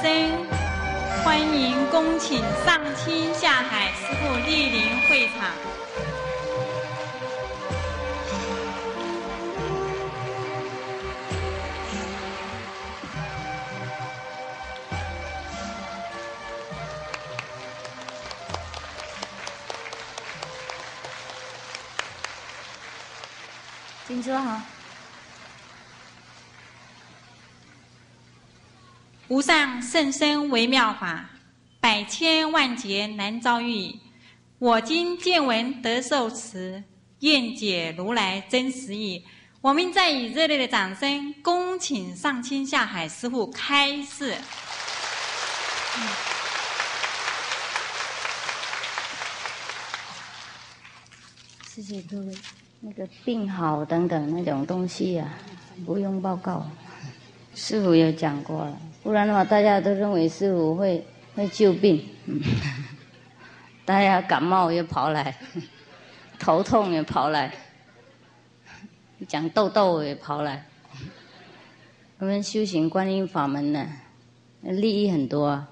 生欢迎恭请上天下海师傅莅临。甚深微妙法，百千万劫难遭遇。我今见闻得受持，愿解如来真实义。我们再以热烈的掌声，恭请上清下海师傅开示。谢谢各位。那个病好等等那种东西啊，不用报告。师傅有讲过了，不然的话，大家都认为师傅会会救病。大家感冒也跑来，头痛也跑来，讲痘痘也跑来。我们修行观音法门呢，利益很多。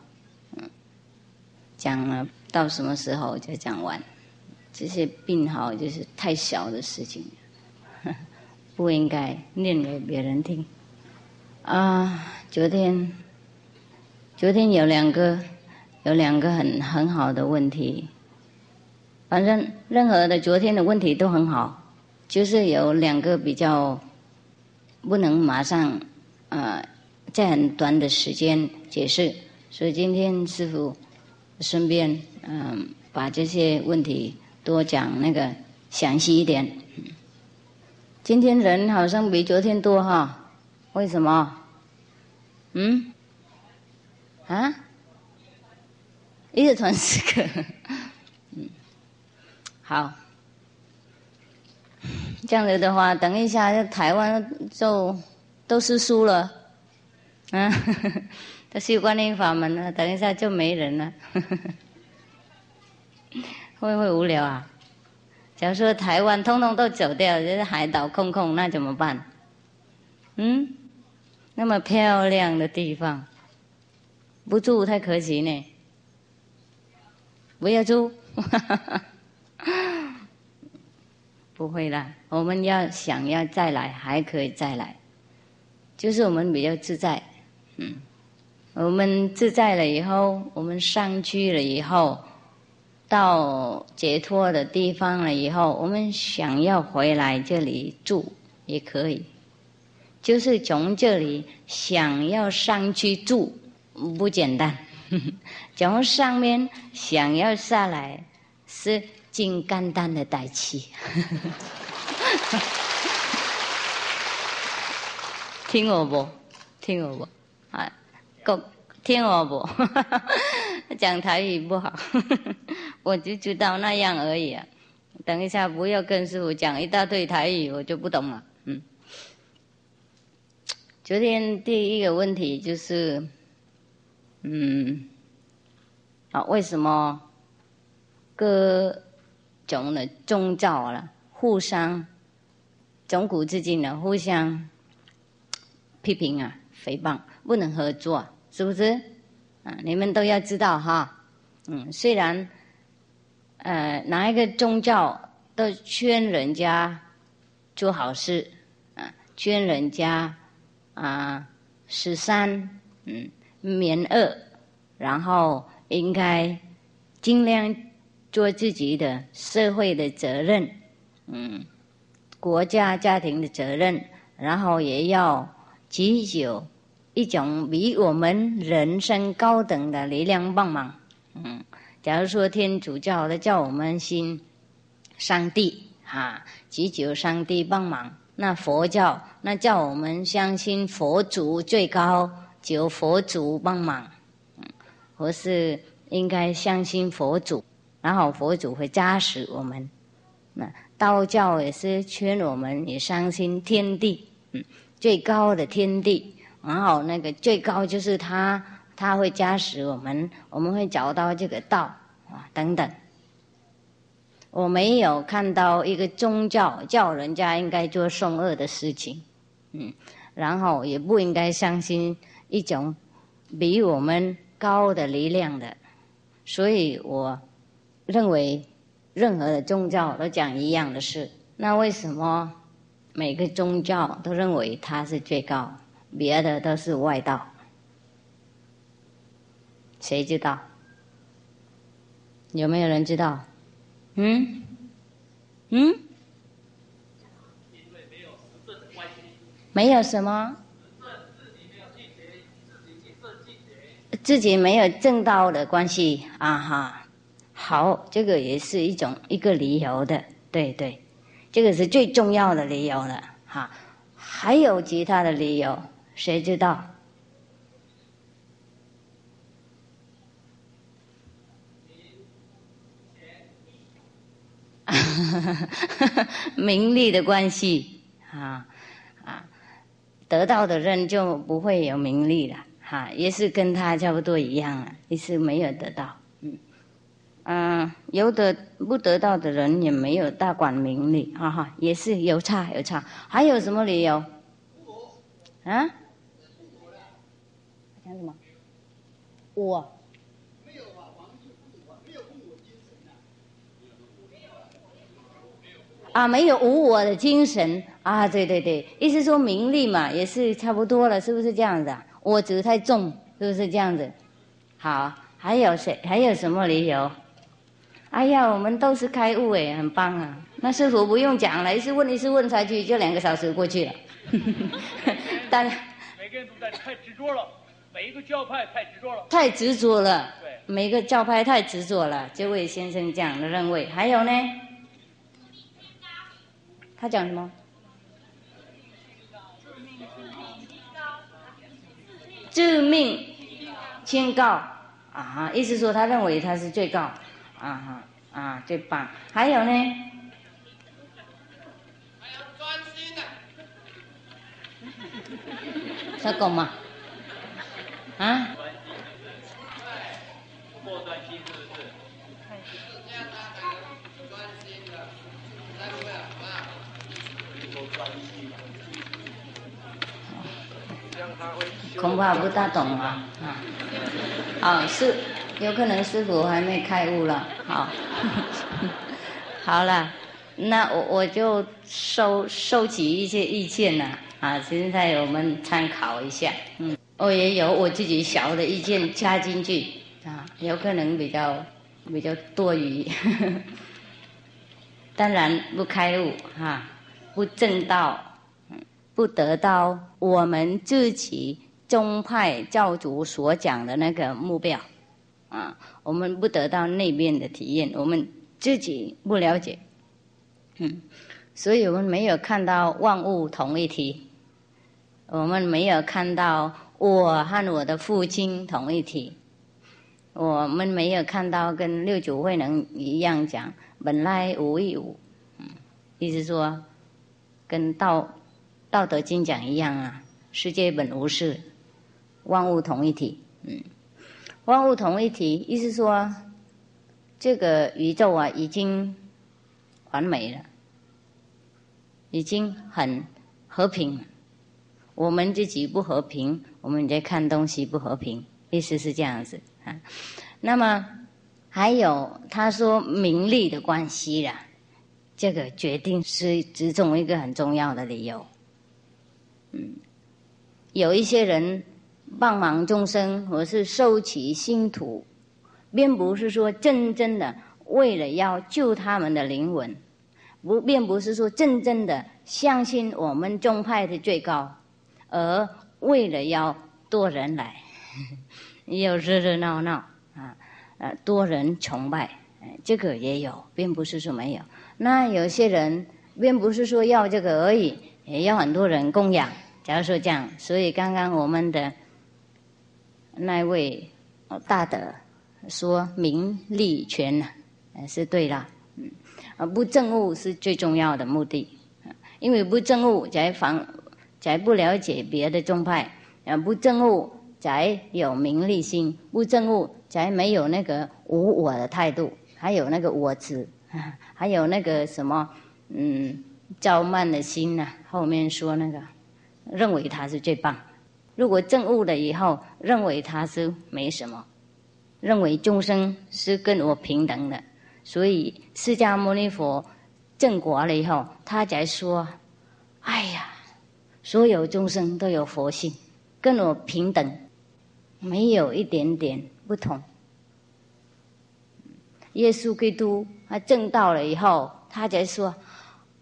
讲了到什么时候就讲完。这些病好就是太小的事情，不应该念给别人听。啊，昨天，昨天有两个，有两个很很好的问题。反正任何的昨天的问题都很好，就是有两个比较不能马上呃，在很短的时间解释，所以今天师傅顺便嗯把这些问题。多讲那个详细一点。今天人好像比昨天多哈？为什么？嗯？啊？一个团十个。嗯。好。这样子的话，等一下台湾就都是输了。嗯。都是观音法门了，等一下就没人了。会不会无聊啊？假如说台湾通通都走掉，就是海岛空空，那怎么办？嗯，那么漂亮的地方，不住太可惜呢。不要住，不会啦。我们要想要再来，还可以再来，就是我们比较自在。嗯，我们自在了以后，我们上去了以后。到解脱的地方了以后，我们想要回来这里住也可以，就是从这里想要上去住不简单，从上面想要下来是金刚丹的代气。听我不？听我不？啊，够听我不？讲台语不好。我就知道那样而已啊！等一下，不要跟师傅讲一大堆台语，我就不懂了。嗯，昨天第一个问题就是，嗯，啊，为什么各种的宗教了互相从古至今的互相批评啊、诽谤，不能合作，是不是？啊，你们都要知道哈。嗯，虽然。呃，哪一个宗教都劝人家做好事，啊，劝人家啊，十三，嗯，免恶，然后应该尽量做自己的社会的责任，嗯，国家家庭的责任，然后也要祈求一种比我们人生高等的力量帮忙，嗯。假如说天主教的叫我们信上帝啊，祈求上帝帮忙；那佛教那叫我们相信佛祖最高，求佛祖帮忙。嗯，或是应该相信佛祖，然后佛祖会加持我们。那道教也是劝我们也相信天地，嗯，最高的天地，然后那个最高就是他。他会加持我们，我们会找到这个道啊等等。我没有看到一个宗教叫人家应该做凶恶的事情，嗯，然后也不应该相信一种比我们高的力量的，所以我认为任何的宗教都讲一样的事。那为什么每个宗教都认为它是最高，别的都是外道？谁知道？有没有人知道？嗯？嗯？没有什么？自己没有正道的关系啊哈，好，这个也是一种一个理由的，对对，这个是最重要的理由了哈。还有其他的理由，谁知道？名利的关系啊啊，得到的人就不会有名利了。哈，也是跟他差不多一样啊，也是没有得到，嗯，嗯，有的不得到的人也没有大管名利，哈哈，也是有差有差。还有什么理由？啊？讲什么？我。啊，没有无我的精神啊！对对对，意思说名利嘛，也是差不多了，是不是这样子啊？我执太重，是不是这样子？好，还有谁？还有什么理由？哎呀，我们都是开悟哎，很棒啊！那师傅不用讲了，一次问一次问下去，就两个小时过去了。但每个人都在太执着了，每一个教派太执着了。太执着了。对。每个教派太执着了，这位先生讲的认为，还有呢？他讲什么？致命宣告啊！意思说他认为他是最高啊哈啊最棒。还有呢？还要专心的。他讲嘛？啊？恐怕不大懂啊。啊！啊，是有可能师傅还没开悟了，好，好了，那我我就收收集一些意见呢啊，现在我们参考一下，嗯，我也有我自己小的意见加进去。啊，有可能比较比较多余，当然不开悟哈，不正道，不得到我们自己。宗派教主所讲的那个目标，啊，我们不得到那边的体验，我们自己不了解，嗯，所以我们没有看到万物同一体，我们没有看到我和我的父亲同一体，我们没有看到跟六祖慧能一样讲本来无一物，嗯，意思说跟道道德经讲一样啊，世界本无事。万物同一体，嗯，万物同一体，意思说，这个宇宙啊，已经完美了，已经很和平。我们自己不和平，我们在看东西不和平，意思是这样子啊。那么还有他说名利的关系啦，这个决定是其中一个很重要的理由。嗯，有一些人。帮忙众生，或是收起心土，并不是说真正的为了要救他们的灵魂，不，并不是说真正的相信我们宗派的最高，而为了要多人来，有热热闹闹啊，呃，多人崇拜，这个也有，并不是说没有。那有些人并不是说要这个而已，也要很多人供养。假如说这样，所以刚刚我们的。那位大德说：“名利权呢，是对了。嗯，啊，不正悟是最重要的目的。因为不正悟才防，才不了解别的宗派。啊，不正悟才有名利心，不正悟才没有那个无我的态度，还有那个我执，还有那个什么，嗯，骄慢的心呢？后面说那个，认为他是最棒。如果证悟了以后，认为他是没什么，认为众生是跟我平等的，所以释迦牟尼佛证果了以后，他才说：“哎呀，所有众生都有佛性，跟我平等，没有一点点不同。”耶稣基督他证道了以后，他才说：“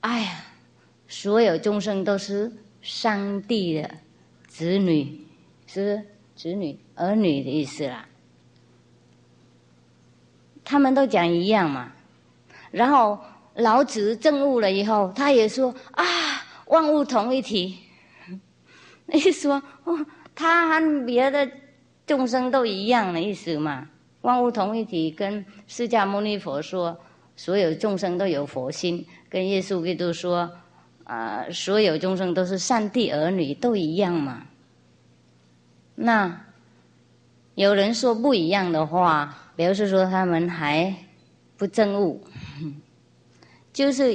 哎呀，所有众生都是上帝的。”子女是不是子女儿女的意思啦，他们都讲一样嘛。然后老子证悟了以后，他也说啊，万物同一体。一说哦，他和别的众生都一样的意思嘛。万物同一体，跟释迦牟尼佛说，所有众生都有佛心，跟耶稣基督说。啊，所有众生都是上帝儿女，都一样嘛。那有人说不一样的话，表示说他们还不证悟，就是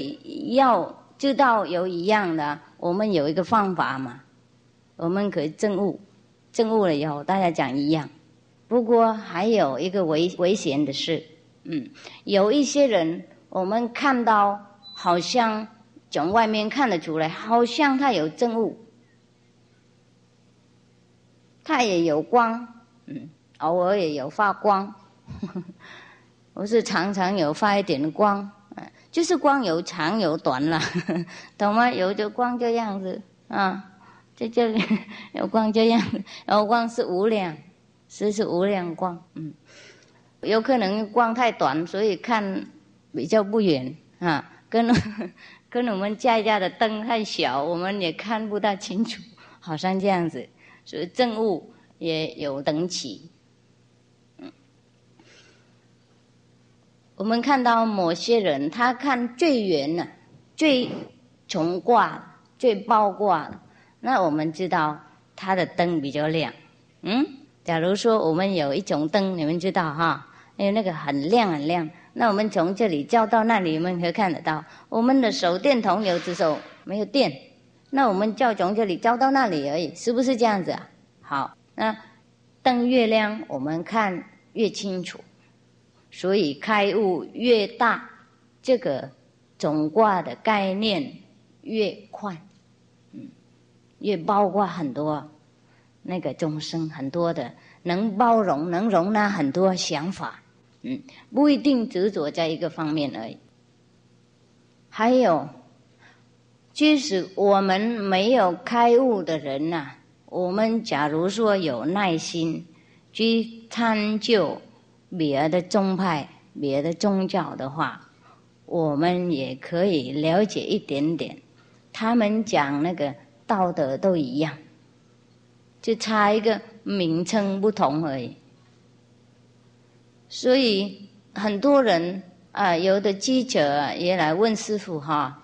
要知道有一样的。我们有一个方法嘛，我们可以证悟，证悟了以后大家讲一样。不过还有一个危危险的事，嗯，有一些人我们看到好像。从外面看得出来，好像他有正悟，他也有光，嗯，偶尔也有发光，不是常常有发一点光，嗯，就是光有长有短了，懂吗？有的光这样子啊，在这里 有光这样，有光是无量，是是无量光，嗯，有可能光太短，所以看比较不远啊，跟。跟我们家家的灯太小，我们也看不大清楚，好像这样子。所以正悟也有等级。嗯，我们看到某些人，他看最圆的、最重挂、最包挂的，那我们知道他的灯比较亮。嗯，假如说我们有一种灯，你们知道哈，因为那个很亮很亮。那我们从这里照到那里，我们可以看得到，我们的手电筒有只手没有电，那我们就从这里照到那里而已，是不是这样子啊？好，那灯越亮，我们看越清楚，所以开悟越大，这个总卦的概念越快，嗯，越包括很多那个众生，很多的能包容，能容纳很多想法。嗯，不一定执着在一个方面而已。还有，即使我们没有开悟的人呐，我们假如说有耐心去探究别的宗派、别的宗教的话，我们也可以了解一点点。他们讲那个道德都一样，就差一个名称不同而已。所以很多人啊，有的记者也来问师傅哈，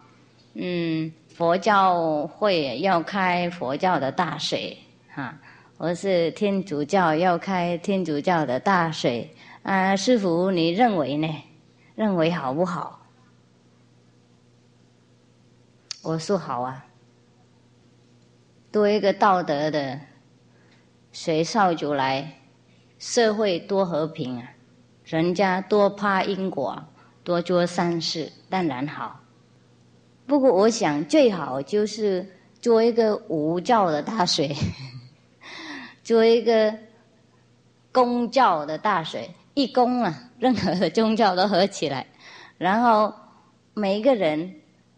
嗯，佛教会要开佛教的大水哈，或是天主教要开天主教的大水啊，师傅你认为呢？认为好不好？我说好啊，多一个道德的水烧出来，社会多和平啊！人家多怕因果，多做善事，当然好。不过我想最好就是做一个无教的大水，做一个公教的大水，一公啊，任何的宗教都合起来，然后每一个人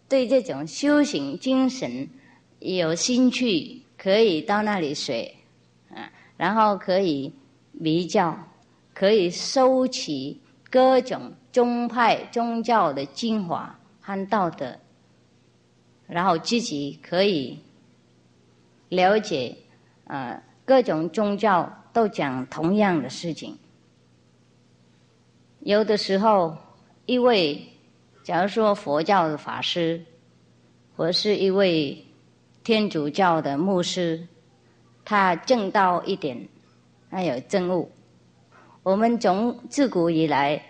对这种修行精神有兴趣，可以到那里学啊，然后可以比较。可以收起各种宗派宗教的精华和道德，然后自己可以了解，呃，各种宗教都讲同样的事情。有的时候，一位假如说佛教的法师，或是一位天主教的牧师，他正道一点，他有正悟。我们从自古以来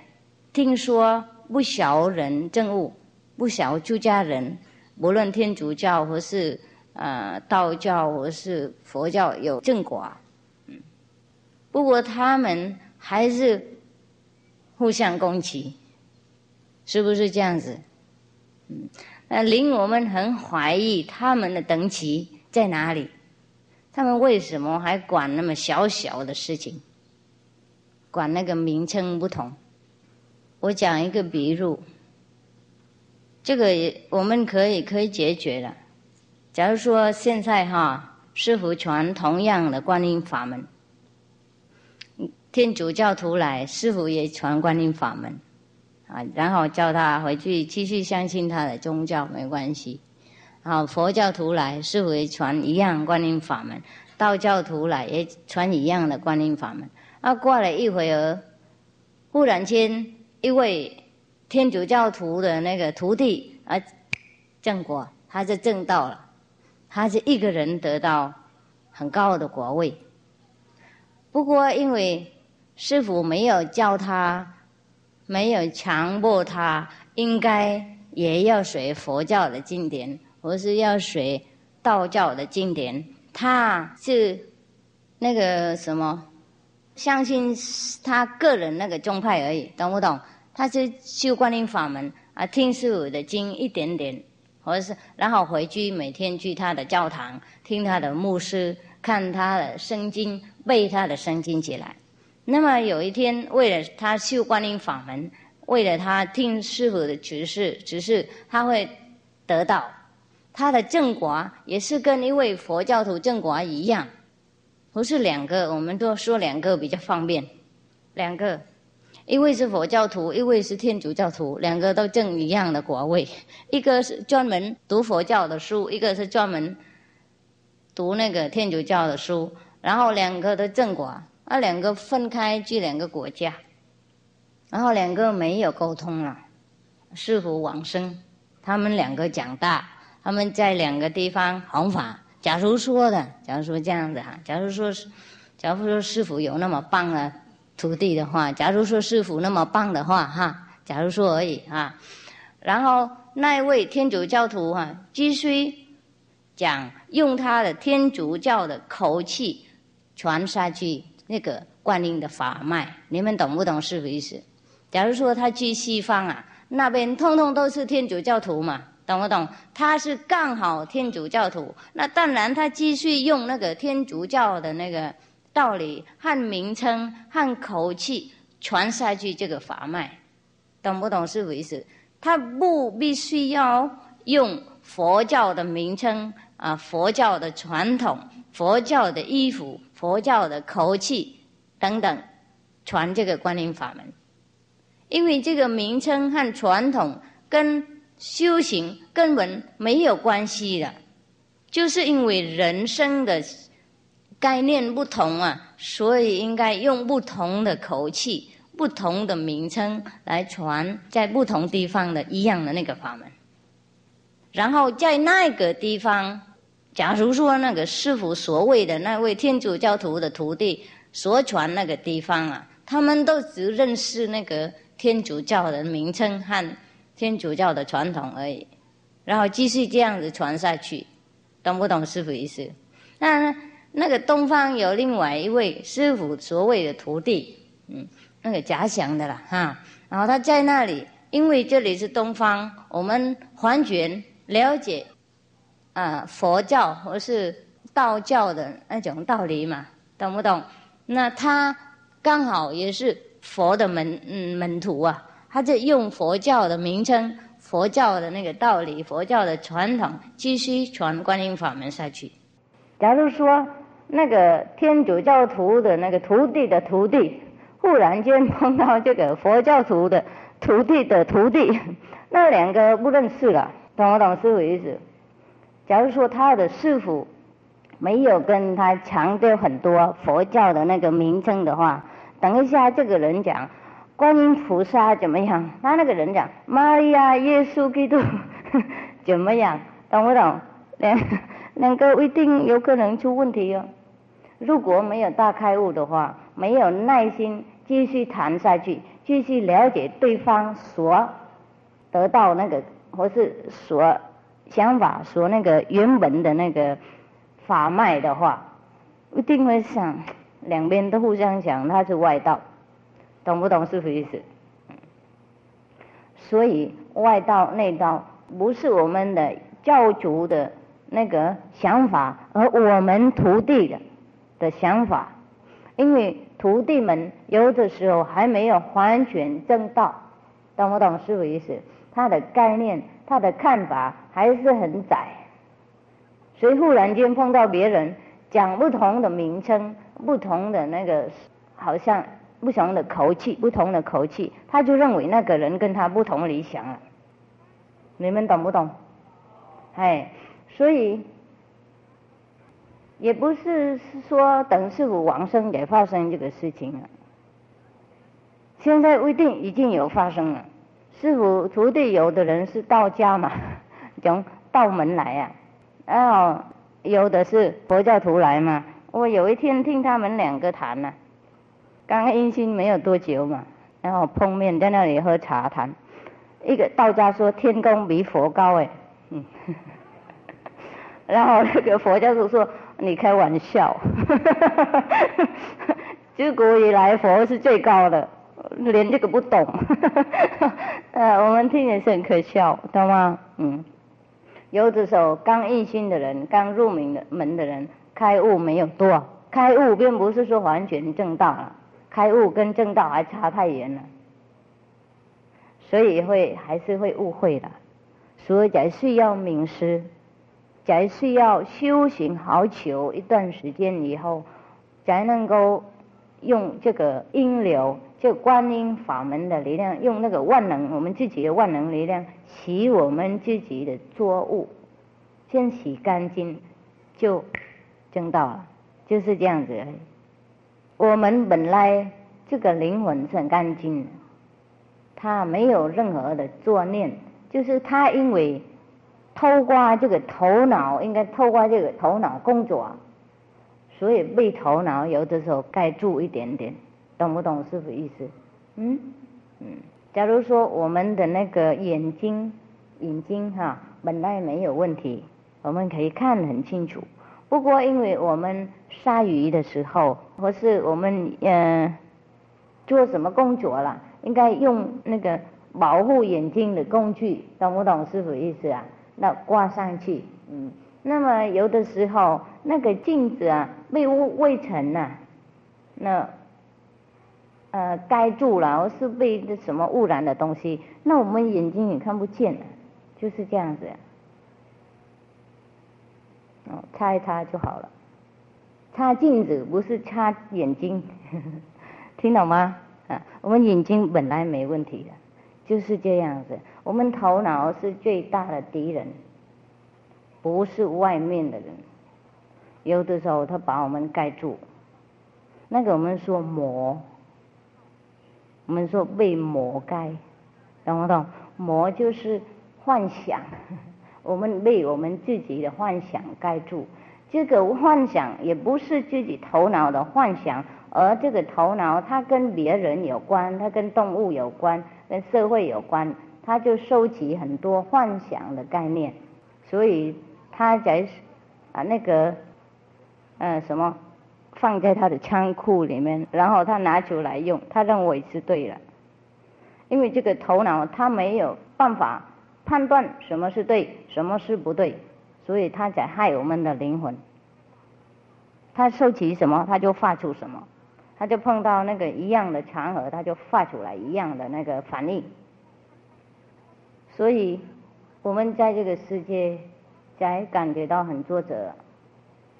听说不少人证悟，不少出家人，无论天主教或是呃道教或是佛教有正果，嗯，不过他们还是互相攻击，是不是这样子？嗯，那令我们很怀疑他们的等级在哪里？他们为什么还管那么小小的事情？管那个名称不同？我讲一个比喻，这个我们可以可以解决了。假如说现在哈，师傅传同样的观音法门，天主教徒来，师傅也传观音法门。啊，然后叫他回去继续相信他的宗教没关系。好，佛教徒来，师傅也传一样观音法门；道教徒来也传一样的观音法门。啊，过了一会儿，忽然间一位天主教徒的那个徒弟啊，正果，他是正道了，他是一个人得到很高的国位。不过因为师傅没有教他。没有强迫他，应该也要学佛教的经典，或是要学道教的经典。他是那个什么，相信他个人那个宗派而已，懂不懂？他是修观音法门啊，听师傅的经一点点，或者是然后回去每天去他的教堂听他的牧师，看他的圣经，背他的圣经起来。那么有一天，为了他修观音法门，为了他听师傅的指示，指示他会得到他的正果，也是跟一位佛教徒正果一样，不是两个，我们都说两个比较方便。两个，一位是佛教徒，一位是天主教徒，两个都正一样的果位。一个是专门读佛教的书，一个是专门读那个天主教的书，然后两个的正果。啊，两个分开居两个国家，然后两个没有沟通了，师傅往生，他们两个长大，他们在两个地方弘法。假如说的，假如说这样子哈，假如说是，假如说师傅有那么棒啊徒弟的话，假如说师傅那么棒的话哈，假如说而已啊，然后那一位天主教徒哈，继续讲用他的天主教的口气传下去。那个观音的法脉，你们懂不懂是意思？假如说他去西方啊，那边通通都是天主教徒嘛，懂不懂？他是刚好天主教徒，那当然他继续用那个天主教的那个道理和名称和口气传下去这个法脉，懂不懂是意思？他不必须要用佛教的名称啊，佛教的传统，佛教的衣服。佛教的口气等等，传这个观音法门，因为这个名称和传统跟修行根本没有关系的，就是因为人生的概念不同啊，所以应该用不同的口气、不同的名称来传在不同地方的一样的那个法门，然后在那个地方。假如说那个师傅所谓的那位天主教徒的徒弟所传那个地方啊，他们都只认识那个天主教的名称和天主教的传统而已，然后继续这样子传下去，懂不懂师傅意思？那那个东方有另外一位师傅所谓的徒弟，嗯，那个假想的啦哈，然后他在那里，因为这里是东方，我们完全了解。啊，佛教或是道教的那种道理嘛，懂不懂？那他刚好也是佛的门嗯门徒啊，他就用佛教的名称、佛教的那个道理、佛教的传统，继续传观音法门下去。假如说那个天主教徒的那个徒弟的徒弟，忽然间碰到这个佛教徒的徒弟的徒弟，那两个不认识了，懂不懂师傅意思？假如说他的师傅没有跟他强调很多佛教的那个名称的话，等一下这个人讲观音菩萨怎么样，他那个人讲玛利亚耶稣基督 怎么样，懂不懂？两两个一定有可能出问题哦。如果没有大开悟的话，没有耐心继续谈下去，继续了解对方所得到那个或是所。想法所那个原本的那个法脉的话，一定会想两边都互相想，它是外道，懂不懂是什么意思？所以外道内道不是我们的教主的那个想法，而我们徒弟的的想法，因为徒弟们有的时候还没有完全正道，懂不懂师傅意思？他的概念、他的看法还是很窄，所以忽然间碰到别人讲不同的名称、不同的那个，好像不同的口气、不同的口气，他就认为那个人跟他不同理想了。你们懂不懂？哎，所以也不是说等师傅往生也发生这个事情了，现在不一定已经有发生了。师傅徒弟有的人是道家嘛，从道门来呀，然后有的是佛教徒来嘛。我有一天听他们两个谈呢，刚刚阴心没有多久嘛，然后碰面在那里喝茶谈，一个道家说天宫比佛高哎，嗯，然后那个佛教徒说你开玩笑，自古以来佛是最高的。连这个不懂，呃，我们听也是很可笑，懂吗？嗯，有的时候刚印心的人，刚入门的门的人，开悟没有多，开悟并不是说完全正道了，开悟跟正道还差太远了，所以会还是会误会的，所以才需要名师，才需要修行好久一段时间以后，才能够用这个因流。就观音法门的力量，用那个万能，我们自己的万能力量洗我们自己的作物，先洗干净，就正道了，就是这样子。我们本来这个灵魂是很干净的，他没有任何的作念，就是他因为透过这个头脑，应该透过这个头脑工作，所以被头脑有的时候盖住一点点。懂不懂师傅意思？嗯嗯，假如说我们的那个眼睛眼睛哈本来没有问题，我们可以看得很清楚。不过因为我们杀鱼的时候，或是我们嗯做什么工作了，应该用那个保护眼睛的工具，懂不懂师傅意思啊？那挂上去，嗯，那么有的时候那个镜子啊被污未尘呐，那。呃，盖住了，或是被什么污染的东西，那我们眼睛也看不见了，就是这样子。哦，擦一擦就好了。擦镜子不是擦眼睛，听懂吗？啊，我们眼睛本来没问题的，就是这样子。我们头脑是最大的敌人，不是外面的人。有的时候他把我们盖住，那个我们说魔。我们说被魔盖，懂不懂？魔就是幻想，我们被我们自己的幻想盖住。这个幻想也不是自己头脑的幻想，而这个头脑它跟别人有关，它跟动物有关，跟社会有关，他就收集很多幻想的概念，所以他在啊那个嗯什么。放在他的仓库里面，然后他拿出来用，他认为是对的，因为这个头脑他没有办法判断什么是对，什么是不对，所以他在害我们的灵魂。他收集什么，他就发出什么，他就碰到那个一样的场合，他就发出来一样的那个反应。所以，我们在这个世界才感觉到很挫折。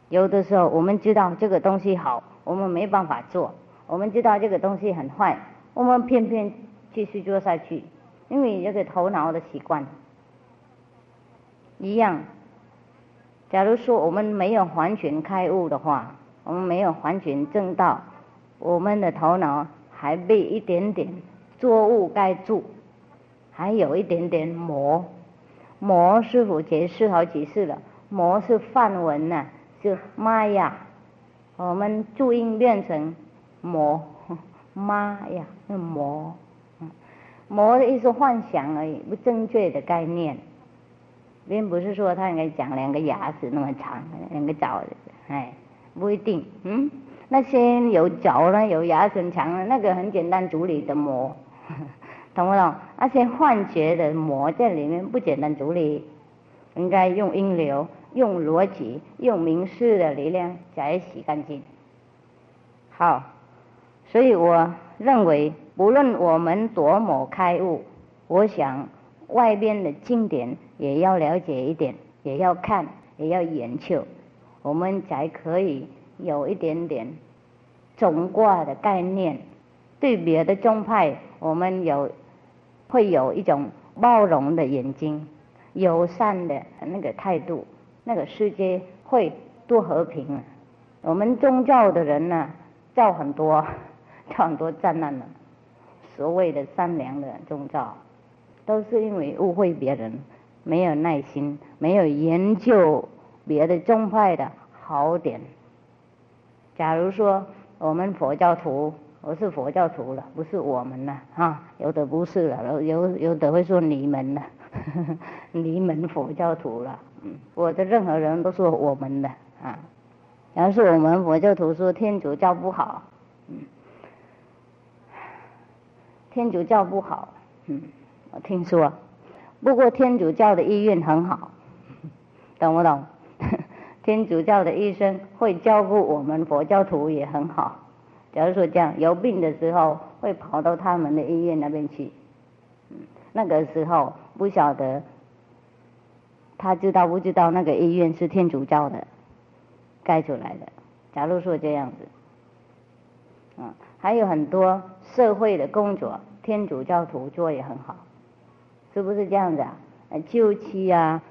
有的时候，我们知道这个东西好，我们没办法做；我们知道这个东西很坏，我们偏偏继续做下去，因为这个头脑的习惯一样。假如说我们没有完全开悟的话，我们没有完全正道，我们的头脑还被一点点作物盖住，还有一点点魔。魔师傅解释好几次了，魔是梵文呐。就妈呀，我们注音变成魔，妈呀，那魔，魔的意思幻想而已，不正确的概念。并不是说他应该长两个牙齿那么长，两个爪子，哎，不一定。嗯，那些有爪呢，有牙齿长的，那个很简单处理的魔，懂不懂？那些幻觉的魔在里面不简单处理，应该用音流、用逻辑、用明示的力量才洗干净。好，所以我认为，不论我们多么开悟，我想。外边的经典也要了解一点，也要看，也要研究，我们才可以有一点点总卦的概念。对别的宗派，我们有会有一种包容的眼睛、友善的那个态度，那个世界会多和平！我们宗教的人呢，造很多，造很多灾难的。所谓的善良的宗教。都是因为误会别人，没有耐心，没有研究别的宗派的好点。假如说我们佛教徒，我是佛教徒了，不是我们了啊，有的不是了，有有的会说你们了，你们佛教徒了，嗯，我的任何人都说我们的啊。假如是我们佛教徒说天主教不好，嗯，天主教不好，嗯。我听说，不过天主教的医院很好，懂不懂？天主教的医生会照顾我们佛教徒也很好。假如说这样有病的时候，会跑到他们的医院那边去。嗯那个时候不晓得，他知道不知道那个医院是天主教的盖出来的？假如说这样子，嗯，还有很多社会的工作，天主教徒做也很好。是不是这样子啊？救妻啊，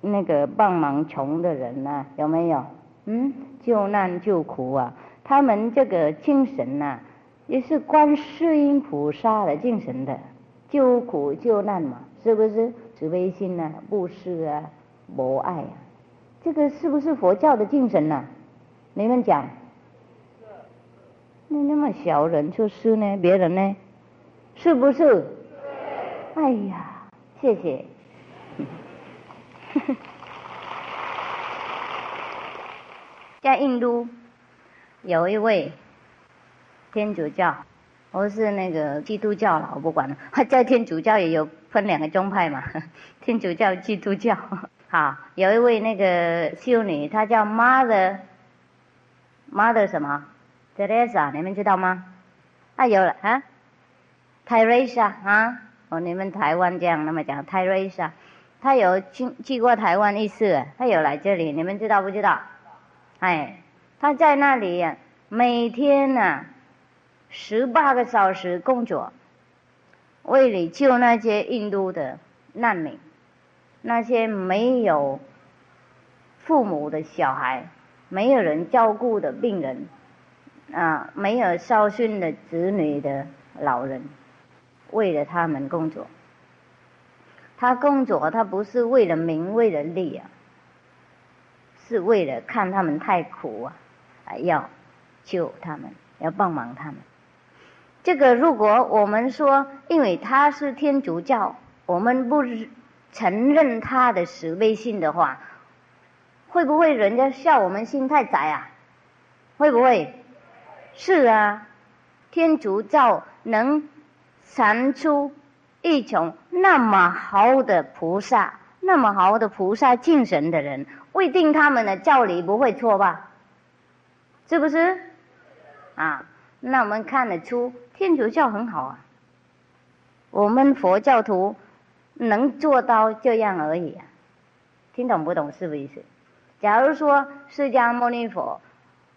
那个帮忙穷的人呐，有没有？嗯，救难救苦啊，他们这个精神呐，也是观世音菩萨的精神的，救苦救难嘛，是不是？慈悲心啊，布施啊，博爱啊，这个是不是佛教的精神呐？你们讲？那那么小人就是呢？别人呢？是不是？哎呀！谢谢。在印度有一位天主教，我是那个基督教了，我不管了。在天主教也有分两个宗派嘛，天主教、基督教。好，有一位那个修女，她叫 Mother，Mother 什么？Teresa，你们知道吗？啊，有了啊，Teresa 啊。哦，你们台湾这样那么讲，泰瑞莎，他有去去过台湾一次，他有来这里，你们知道不知道？哎，他在那里每天呢十八个小时工作，为了救那些印度的难民，那些没有父母的小孩，没有人照顾的病人，啊，没有孝顺的子女的老人。为了他们工作，他工作他不是为了名为了利啊，是为了看他们太苦啊，还要救他们，要帮忙他们。这个如果我们说，因为他是天主教，我们不承认他的慈悲心的话，会不会人家笑我们心太窄啊？会不会？是啊，天主教能。产出一种那么好的菩萨，那么好的菩萨精神的人，未定他们的教理不会错吧？是不是？啊，那我们看得出天主教很好啊。我们佛教徒能做到这样而已啊。听懂不懂是不是意思？假如说释迦牟尼佛、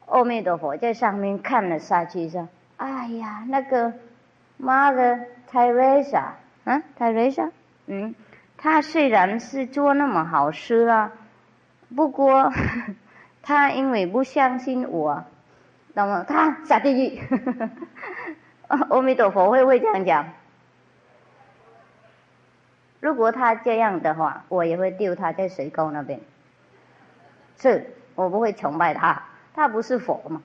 阿弥陀佛在上面看了下去说：“哎呀，那个。”妈的，泰瑞莎，啊，泰瑞莎，嗯，他虽然是做那么好事啊，不过 他因为不相信我，那么他下地狱。阿弥陀佛会不会这样讲？如果他这样的话，我也会丢他在水沟那边。是我不会崇拜他，他不是佛嘛？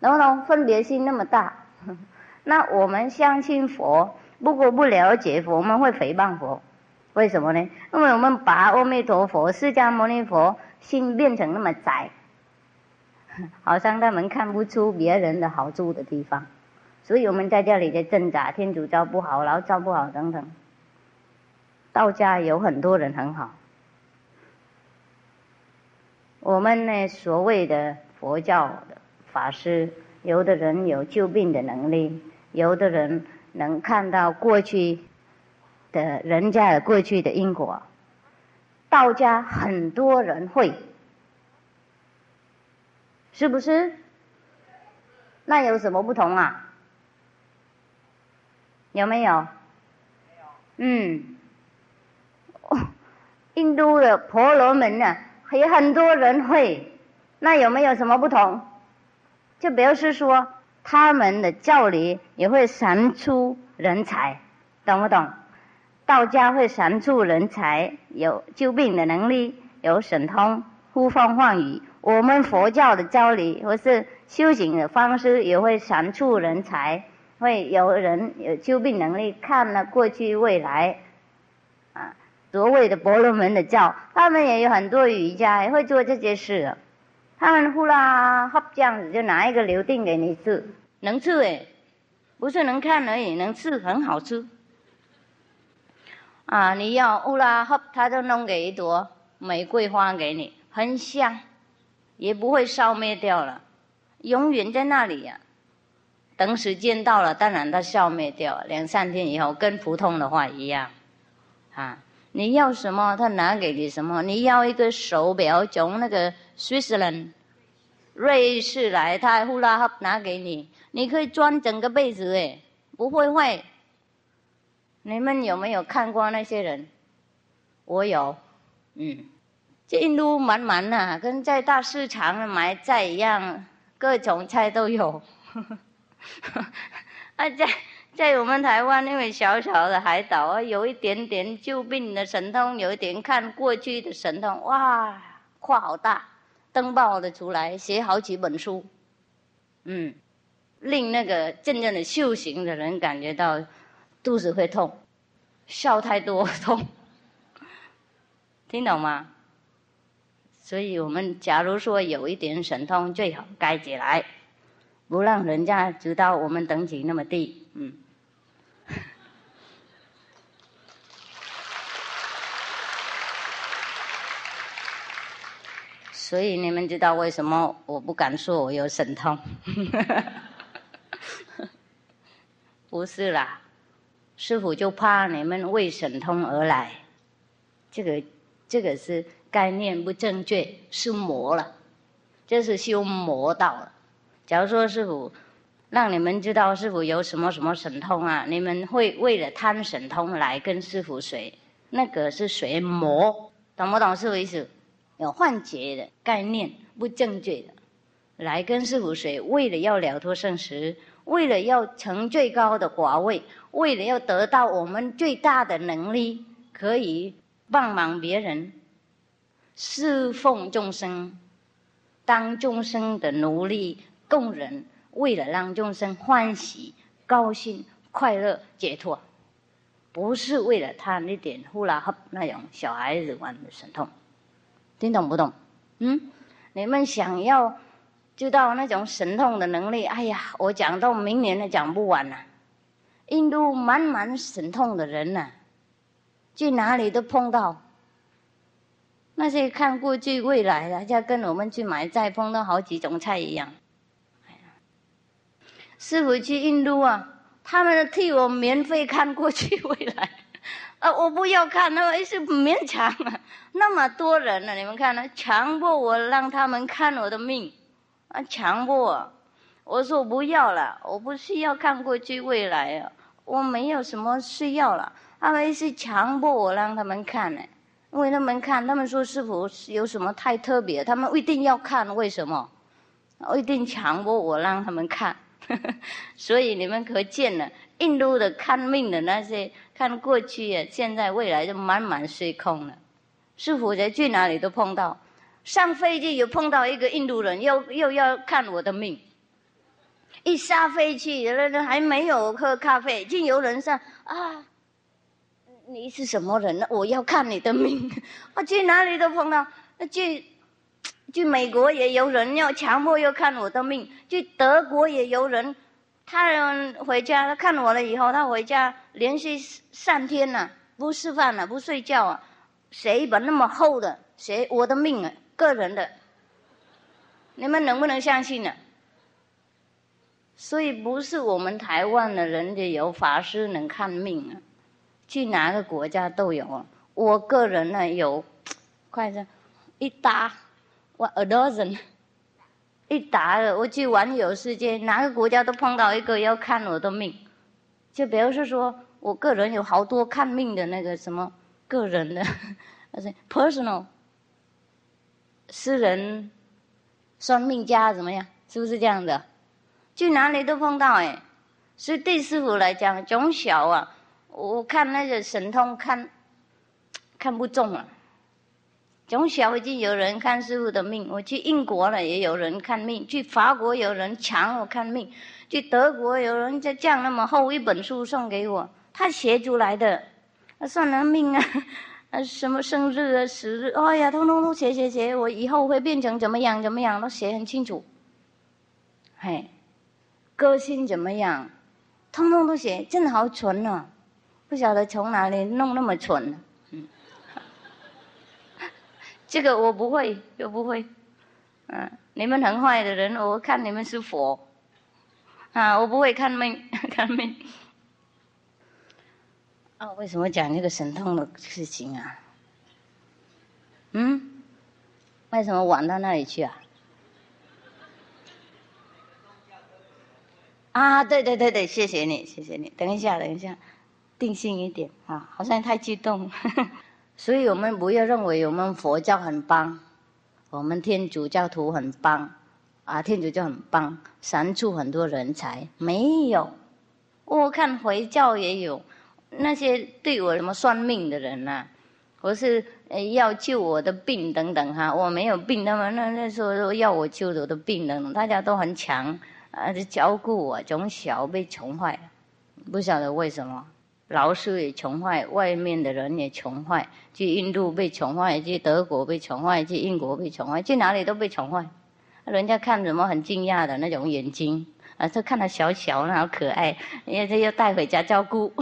能不能分别心那么大？那我们相信佛，不过不了解佛，我们会诽谤佛，为什么呢？因为我们把阿弥陀佛、释迦牟尼佛心变成那么窄，好像他们看不出别人的好处的地方，所以我们在这里在挣扎，天主教不好，然后教不好等等。道家有很多人很好，我们呢所谓的佛教的法师，有的人有救病的能力，有的人能看到过去的人家的过去的因果。道家很多人会，是不是？那有什么不同啊？有没有？嗯。印度的婆罗门呢，也很多人会，那有没有什么不同？就表示说，他们的教理也会闪出人才，懂不懂？道家会闪出人才，有救病的能力，有神通、呼风唤雨。我们佛教的教理或是修行的方式，也会闪出人才，会有人有救病能力，看了过去未来。啊所谓的婆罗门的教，他们也有很多瑜伽，也会做这些事。他们呼啦哈这样子，就拿一个流定给你吃，能吃哎，不是能看而已，能吃很好吃。啊，你要呼啦哈，他就弄给一朵玫瑰花给你，很香，也不会烧灭掉了，永远在那里呀。等时间到了，当然它消灭掉，两三天以后跟普通的话一样，啊。你要什么，他拿给你什么。你要一个手表，从那个瑞士人、瑞士来，他呼啦哈拿给你，你可以装整个被子，诶，不会坏。你们有没有看过那些人？我有，嗯，这印度满满呐，跟在大市场买菜一样，各种菜都有。啊，在。在我们台湾，那个小小的海岛啊，有一点点救病的神通，有一点看过去的神通，哇，跨好大，登报的出来，写好几本书，嗯，令那个真正的修行的人感觉到肚子会痛，笑太多痛，听懂吗？所以我们假如说有一点神通，最好盖起来，不让人家知道我们等级那么低，嗯。所以你们知道为什么我不敢说我有神通？不是啦，师傅就怕你们为神通而来，这个这个是概念不正确，是魔了，这是修魔道了。假如说师傅让你们知道师傅有什么什么神通啊，你们会为了贪神通来跟师傅学，那个是学魔，懂不懂师傅意思？有幻觉的概念，不正确的，来跟师傅学，为了要了脱生死，为了要成最高的果位，为了要得到我们最大的能力，可以帮忙别人，侍奉众生，当众生的奴隶供人，为了让众生欢喜、高兴、快乐、解脱，不是为了他那点呼啦哈那种小孩子玩的神通。听懂不懂？嗯，你们想要知道那种神通的能力？哎呀，我讲到明年都讲不完呐！印度满满神通的人呐，去哪里都碰到。那些看过去未来的，就跟我们去买菜碰到好几种菜一样。师傅去印度啊，他们替我免费看过去未来。啊，我不要看，那么是勉强，那么多人呢，你们看呢，强迫我让他们看我的命，啊，强迫，我。我说不要了，我不需要看过去未来啊，我没有什么需要了，他们是强迫我让他们看呢，因为他们看，他们说师傅有什么太特别，他们一定要看，为什么？我一定强迫我让他们看，所以你们可见了，印度的看命的那些。看过去、现在、未来就满满虚空了。师傅在去哪里都碰到，上飞机有碰到一个印度人，又又要看我的命。一下飞机，人人还没有喝咖啡，竟有人说：“啊，你是什么人呢？我要看你的命。我去哪里都碰到，那去去美国也有人要强迫要看我的命，去德国也有人，他人回家他看我了以后，他回家连续三天了，不吃饭了，不睡觉啊，写一本那么厚的写我的命啊，个人的，你们能不能相信呢？所以不是我们台湾的人家有法师能看命啊。去哪个国家都有啊，我个人呢有，快着，一打，我 a dozen，一打，我去玩游世界，哪个国家都碰到一个要看我的命，就比如是说，我个人有好多看命的那个什么个人的，而 且 personal，私人算命家怎么样？是不是这样的？去哪里都碰到哎，所以对师傅来讲，从小啊。我看那个神通看，看不中啊。从小已经有人看师傅的命，我去英国了也有人看命，去法国有人抢我看命，去德国有人在这样那么厚一本书送给我，他写出来的，算了命啊，啊 什么生日啊时日，哎呀，通通都写写写，我以后会变成怎么样怎么样都写很清楚。嘿，个性怎么样，通通都写，真的好蠢啊。不晓得从哪里弄那么蠢，这个我不会，又不会，嗯，你们很坏的人，我看你们是佛，啊，我不会看命，看命，啊，为什么讲这个神通的事情啊？嗯，为什么玩到那里去啊？啊，对对对对，谢谢你，谢谢你，等一下，等一下。定性一点啊，好像太激动，所以我们不要认为我们佛教很棒，我们天主教徒很棒，啊，天主教很棒，善出很多人才，没有。我看回教也有那些对我什么算命的人呐，或是要救我的病等等哈，我没有病，那么那那时候要我救我的病等等，大家都很强啊，就照顾我，从小被宠坏，不晓得为什么。老师也穷坏，外面的人也穷坏。去印度被穷坏，去德国被穷坏，去英国被穷坏，去哪里都被穷坏。人家看什么很惊讶的那种眼睛，啊，这看他小小，那好可爱，因为这要带回家照顾，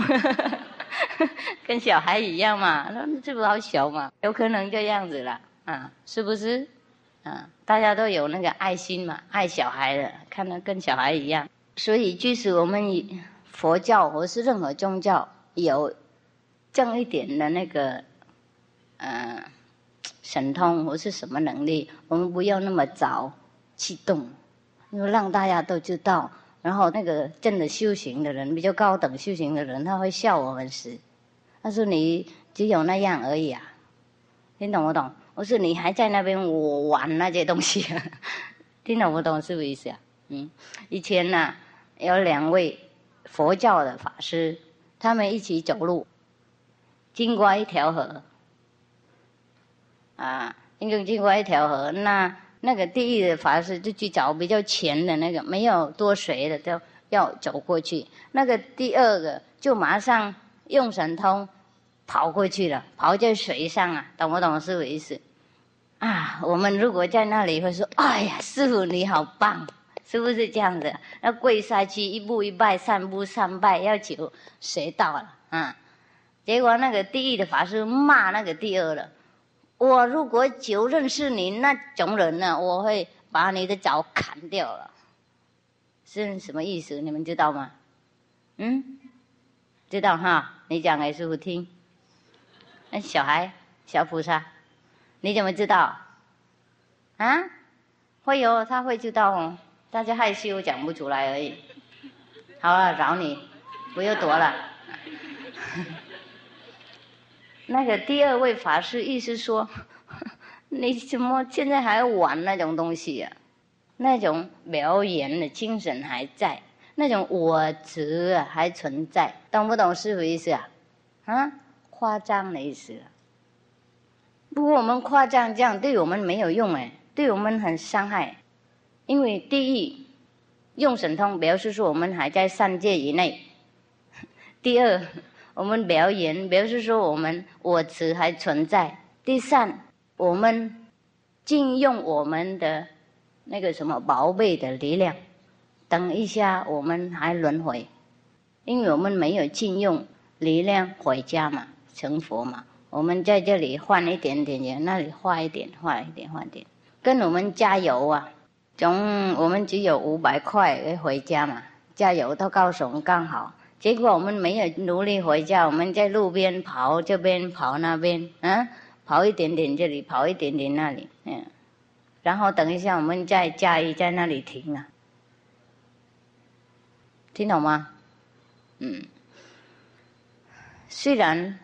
跟小孩一样嘛。那这不好小嘛？有可能这样子了，啊，是不是？啊，大家都有那个爱心嘛，爱小孩的，看他跟小孩一样。所以，即使我们以佛教或是任何宗教。有正一点的那个，呃，神通或是什么能力，我们不要那么早启动，因为让大家都知道。然后那个真的修行的人，比较高等修行的人，他会笑我们是，他说你只有那样而已啊，听懂不懂？我说你还在那边我玩那些东西，听懂不懂是不是意思啊？嗯，以前呢有两位佛教的法师。他们一起走路，经过一条河，啊，因为经过一条河，那那个第一的法师就去找比较浅的那个没有多水的，都要走过去。那个第二个就马上用神通跑过去了，跑在水上啊，懂不懂师傅意思？啊，我们如果在那里会说：“哎呀，师傅你好棒。”是不是这样子？要跪下去，一步一拜，三步三拜，要求谁到了啊？结果那个第一的法师骂那个第二了。我如果就认识你那种人呢，我会把你的脚砍掉了。是什么意思？你们知道吗？嗯，知道哈？你讲给师傅听。那小孩，小菩萨，你怎么知道？啊？会有，他会知道哦。大家害羞讲不出来而已。好了，找你，不要躲了。那个第二位法师意思说，你怎么现在还玩那种东西呀？那种表演的精神还在，那种我执还存在，懂不懂师傅意思啊？啊，夸张的意思。不过我们夸张这样对我们没有用哎，对我们很伤害。因为第一，用神通表示说我们还在三界以内；第二，我们表演，表示说我们我执还存在。第三，我们禁用我们的那个什么宝贝的力量，等一下我们还轮回，因为我们没有禁用力量回家嘛，成佛嘛。我们在这里换一点点钱，那里换一点，换一点，换一点，跟我们加油啊！从我们只有五百块回家嘛，加油到高雄刚好。结果我们没有努力回家，我们在路边跑，这边跑那边，啊，跑一点点这里，跑一点点那里，嗯，然后等一下我们再加一在那里停啊，听懂吗？嗯，虽然，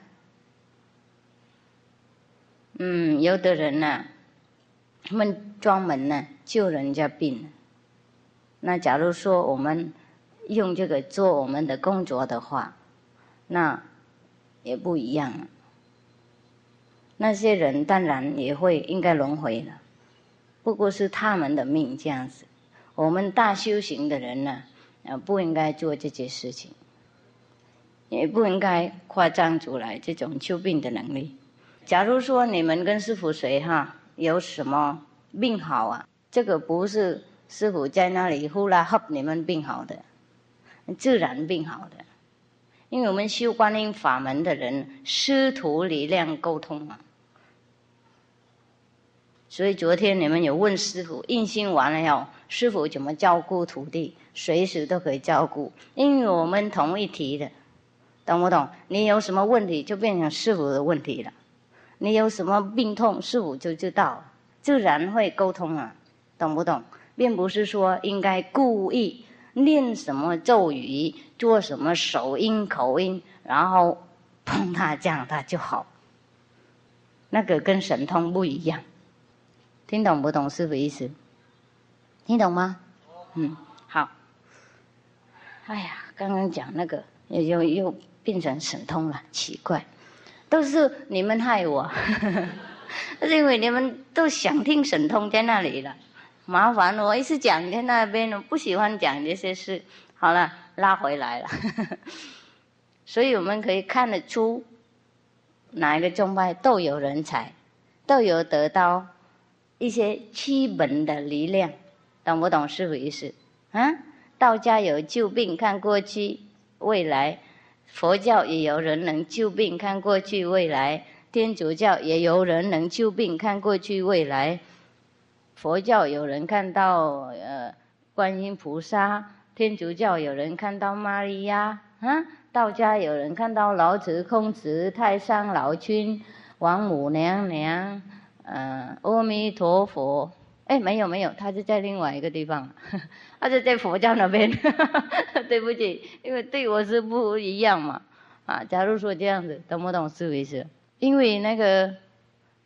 嗯，有的人呢，他们专门呢救人家病，那假如说我们。用这个做我们的工作的话，那也不一样了。那些人当然也会应该轮回了，不过是他们的命这样子。我们大修行的人呢，呃，不应该做这些事情，也不应该夸张出来这种救病的能力。假如说你们跟师傅谁哈有什么病好啊，这个不是师傅在那里呼啦喝你们病好的。自然病好的，因为我们修观音法门的人，师徒力量沟通嘛。所以昨天你们有问师傅，印心完了后，师傅怎么照顾徒弟？随时都可以照顾，因为我们同一体的，懂不懂？你有什么问题，就变成师傅的问题了。你有什么病痛，师傅就知道，自然会沟通啊，懂不懂？并不是说应该故意。念什么咒语，做什么手音口音，然后碰他这样他就好。那个跟神通不一样，听懂不懂师傅意思？听懂吗？嗯，好。哎呀，刚刚讲那个又又变成神通了，奇怪，都是你们害我，是因为你们都想听神通在那里了。麻烦我一直讲在那边，不喜欢讲这些事。好了，拉回来了。所以我们可以看得出，哪一个宗派都有人才，都有得到一些基本的力量，懂不懂师傅意思？啊，道家有救病看过去未来，佛教也有人能救病看过去未来，天主教也有人能救病看过去未来。佛教有人看到呃观音菩萨，天主教有人看到玛利亚，啊，道家有人看到老子、孔子、太上老君、王母娘娘，嗯，阿弥陀佛。哎，没有没有，他是在另外一个地方，他是在佛教那边。对不起，因为对我是不一样嘛。啊，假如说这样子，懂不懂思维是？因为那个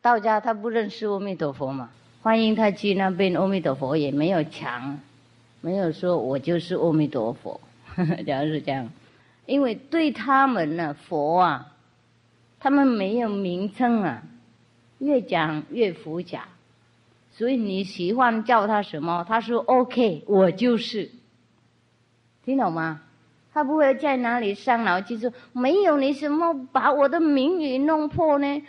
道家他不认识阿弥陀佛嘛。欢迎他去那边，阿弥陀佛也没有强，没有说我就是阿弥陀佛，假如是这样，因为对他们呢，佛啊，他们没有名称啊，越讲越复杂，所以你喜欢叫他什么，他说 OK，我就是，听懂吗？他不会在哪里伤脑筋说没有你什么把我的名誉弄破呢？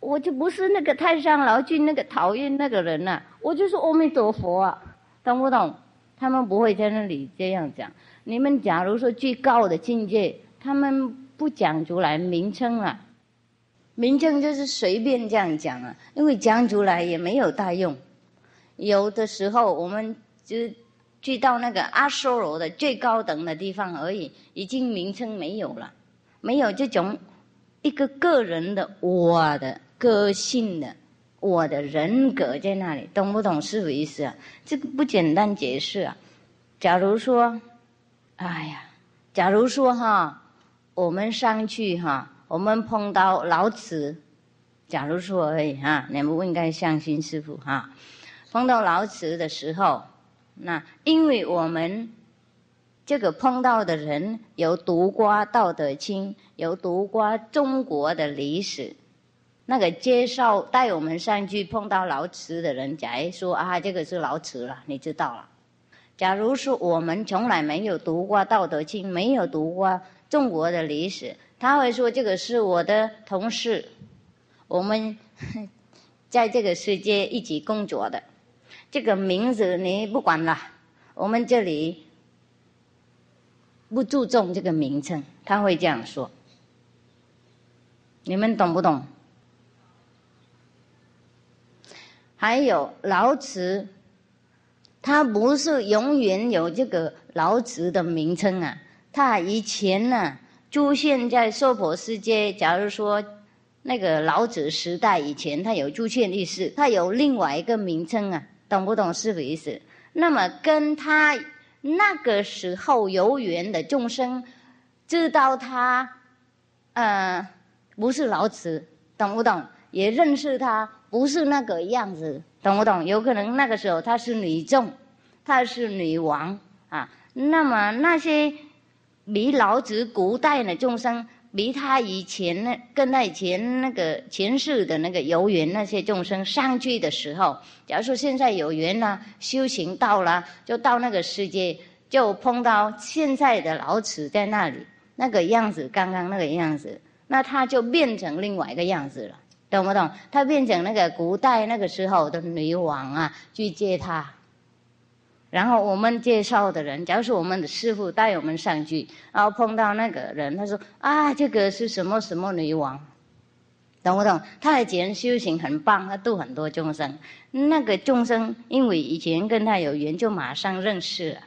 我就不是那个太上老君那个讨厌那个人了，我就是阿弥陀佛啊，懂不懂？他们不会在那里这样讲。你们假如说最高的境界，他们不讲出来名称啊，名称就是随便这样讲啊，因为讲出来也没有大用。有的时候我们就去到那个阿修罗的最高等的地方而已，已经名称没有了，没有这种一个个人的我的。个性的，我的人格在那里，懂不懂是什么意思啊？这个不简单解释啊。假如说，哎呀，假如说哈，我们上去哈，我们碰到老子，假如说而已哈，你们不应该相信师傅哈。碰到老子的时候，那因为我们这个碰到的人有读过《道德经》，有读过中国的历史。那个介绍带我们上去碰到老子的人，假如说啊，这个是老子了，你知道了。假如说我们从来没有读过《道德经》，没有读过中国的历史，他会说这个是我的同事，我们 在这个世界一起工作的，这个名字你不管了，我们这里不注重这个名称，他会这样说。你们懂不懂？还有老子，他不是永远有这个老子的名称啊。他以前呢，出现在娑婆世界。假如说那个老子时代以前，他有出现意识，他有另外一个名称啊，懂不懂是什么意思？那么跟他那个时候有缘的众生，知道他，呃，不是老子，懂不懂？也认识他。不是那个样子，懂不懂？有可能那个时候她是女众，她是女王啊。那么那些比老子古代的众生，比他以前那跟他以前那个前世的那个有缘那些众生上去的时候，假如说现在有缘了，修行到了，就到那个世界，就碰到现在的老子在那里那个样子，刚刚那个样子，那他就变成另外一个样子了。懂不懂？他变成那个古代那个时候的女王啊，去接他。然后我们介绍的人，假如说我们的师傅带我们上去，然后碰到那个人，他说：“啊，这个是什么什么女王？”懂不懂？他以前修行很棒，他度很多众生。那个众生因为以前跟他有缘，就马上认识了。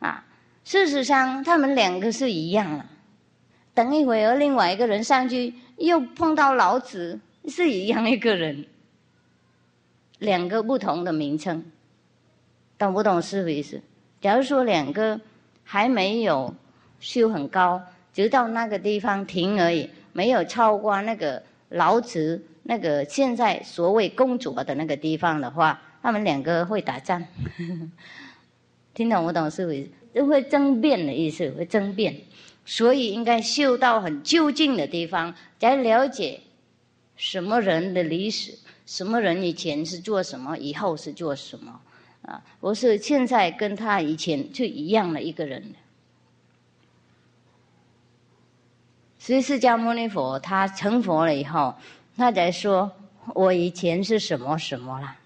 啊，事实上他们两个是一样的。等一会儿，另外一个人上去又碰到老子。是一样一个人，两个不同的名称，懂不懂是意思？假如说两个还没有修很高，直到那个地方停而已，没有超过那个老子那个现在所谓公主的那个地方的话，他们两个会打仗，听懂不懂是意思？都会争辩的意思，会争辩，所以应该修到很究竟的地方，才了解。什么人的历史？什么人以前是做什么？以后是做什么？啊，我是现在跟他以前就一样的一个人。所以释迦牟尼佛他成佛了以后，他才说我以前是什么什么了，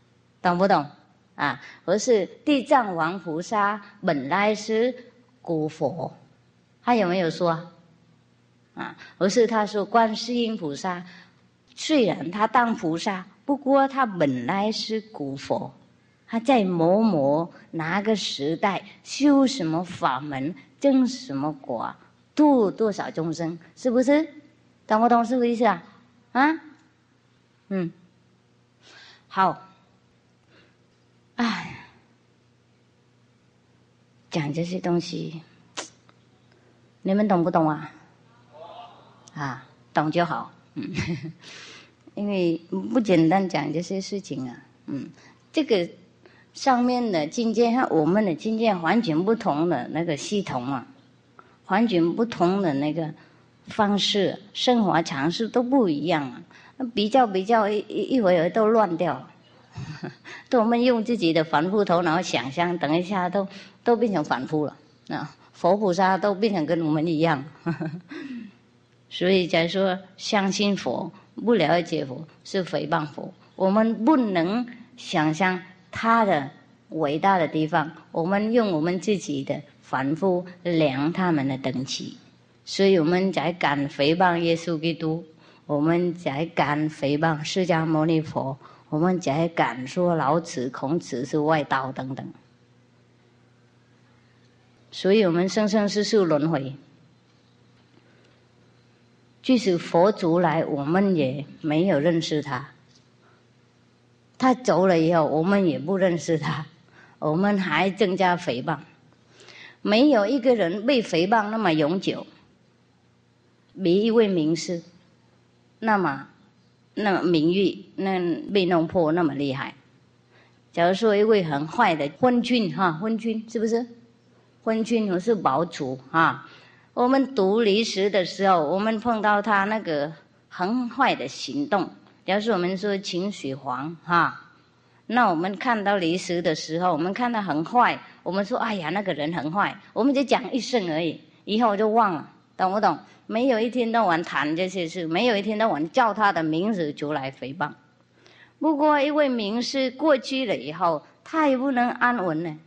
懂不懂？啊，我是地藏王菩萨本来是古佛，他有没有说？啊，而是他说观世音菩萨。虽然他当菩萨，不过他本来是古佛，他在某某哪个时代修什么法门，证什么果，度多少众生，是不是？懂不懂是不是意思啊？啊？嗯。好。哎，讲这些东西，你们懂不懂啊？啊，懂就好。嗯。因为不简单讲这些事情啊，嗯，这个上面的境界和我们的境界完全不同的那个系统啊，完全不同的那个方式，生活常识都不一样啊，比较比较一一会儿都乱掉。了，都我们用自己的反复头脑想象，等一下都都变成反复了。啊，佛菩萨都变成跟我们一样，所以才说相信佛。不了解佛是诽谤佛，我们不能想象他的伟大的地方。我们用我们自己的反复量他们的等级，所以我们才敢诽谤耶稣基督，我们才敢诽谤释迦牟尼佛，我们才敢说老子、孔子是外道等等。所以我们生生世世轮回。即使佛祖来，我们也没有认识他。他走了以后，我们也不认识他，我们还增加诽谤。没有一个人被诽谤那么永久，比一位名师，那么那名誉那被弄破那么厉害。假如说一位很坏的昏君哈，昏君是不是？昏君我是堡主哈。我们读历史的时候，我们碰到他那个很坏的行动。要是我们说秦始皇哈，那我们看到历史的时候，我们看到很坏，我们说哎呀那个人很坏，我们就讲一声而已，以后就忘了，懂不懂？没有一天到晚谈这些事，没有一天到晚叫他的名字出来诽谤。不过，因为名师过去了以后，他也不能安稳呢。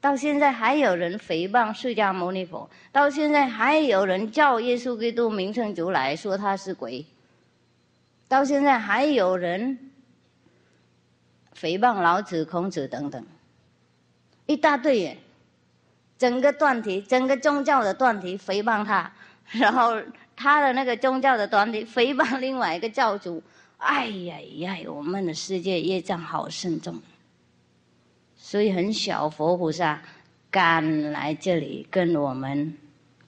到现在还有人诽谤释迦牟尼佛，到现在还有人叫耶稣基督名称出来说他是鬼，到现在还有人诽谤老子、孔子等等，一大堆耶。整个断题，整个宗教的断题诽谤他，然后他的那个宗教的断题诽谤另外一个教主。哎呀呀！我们的世界业障好深重，所以很小佛菩萨敢来这里跟我们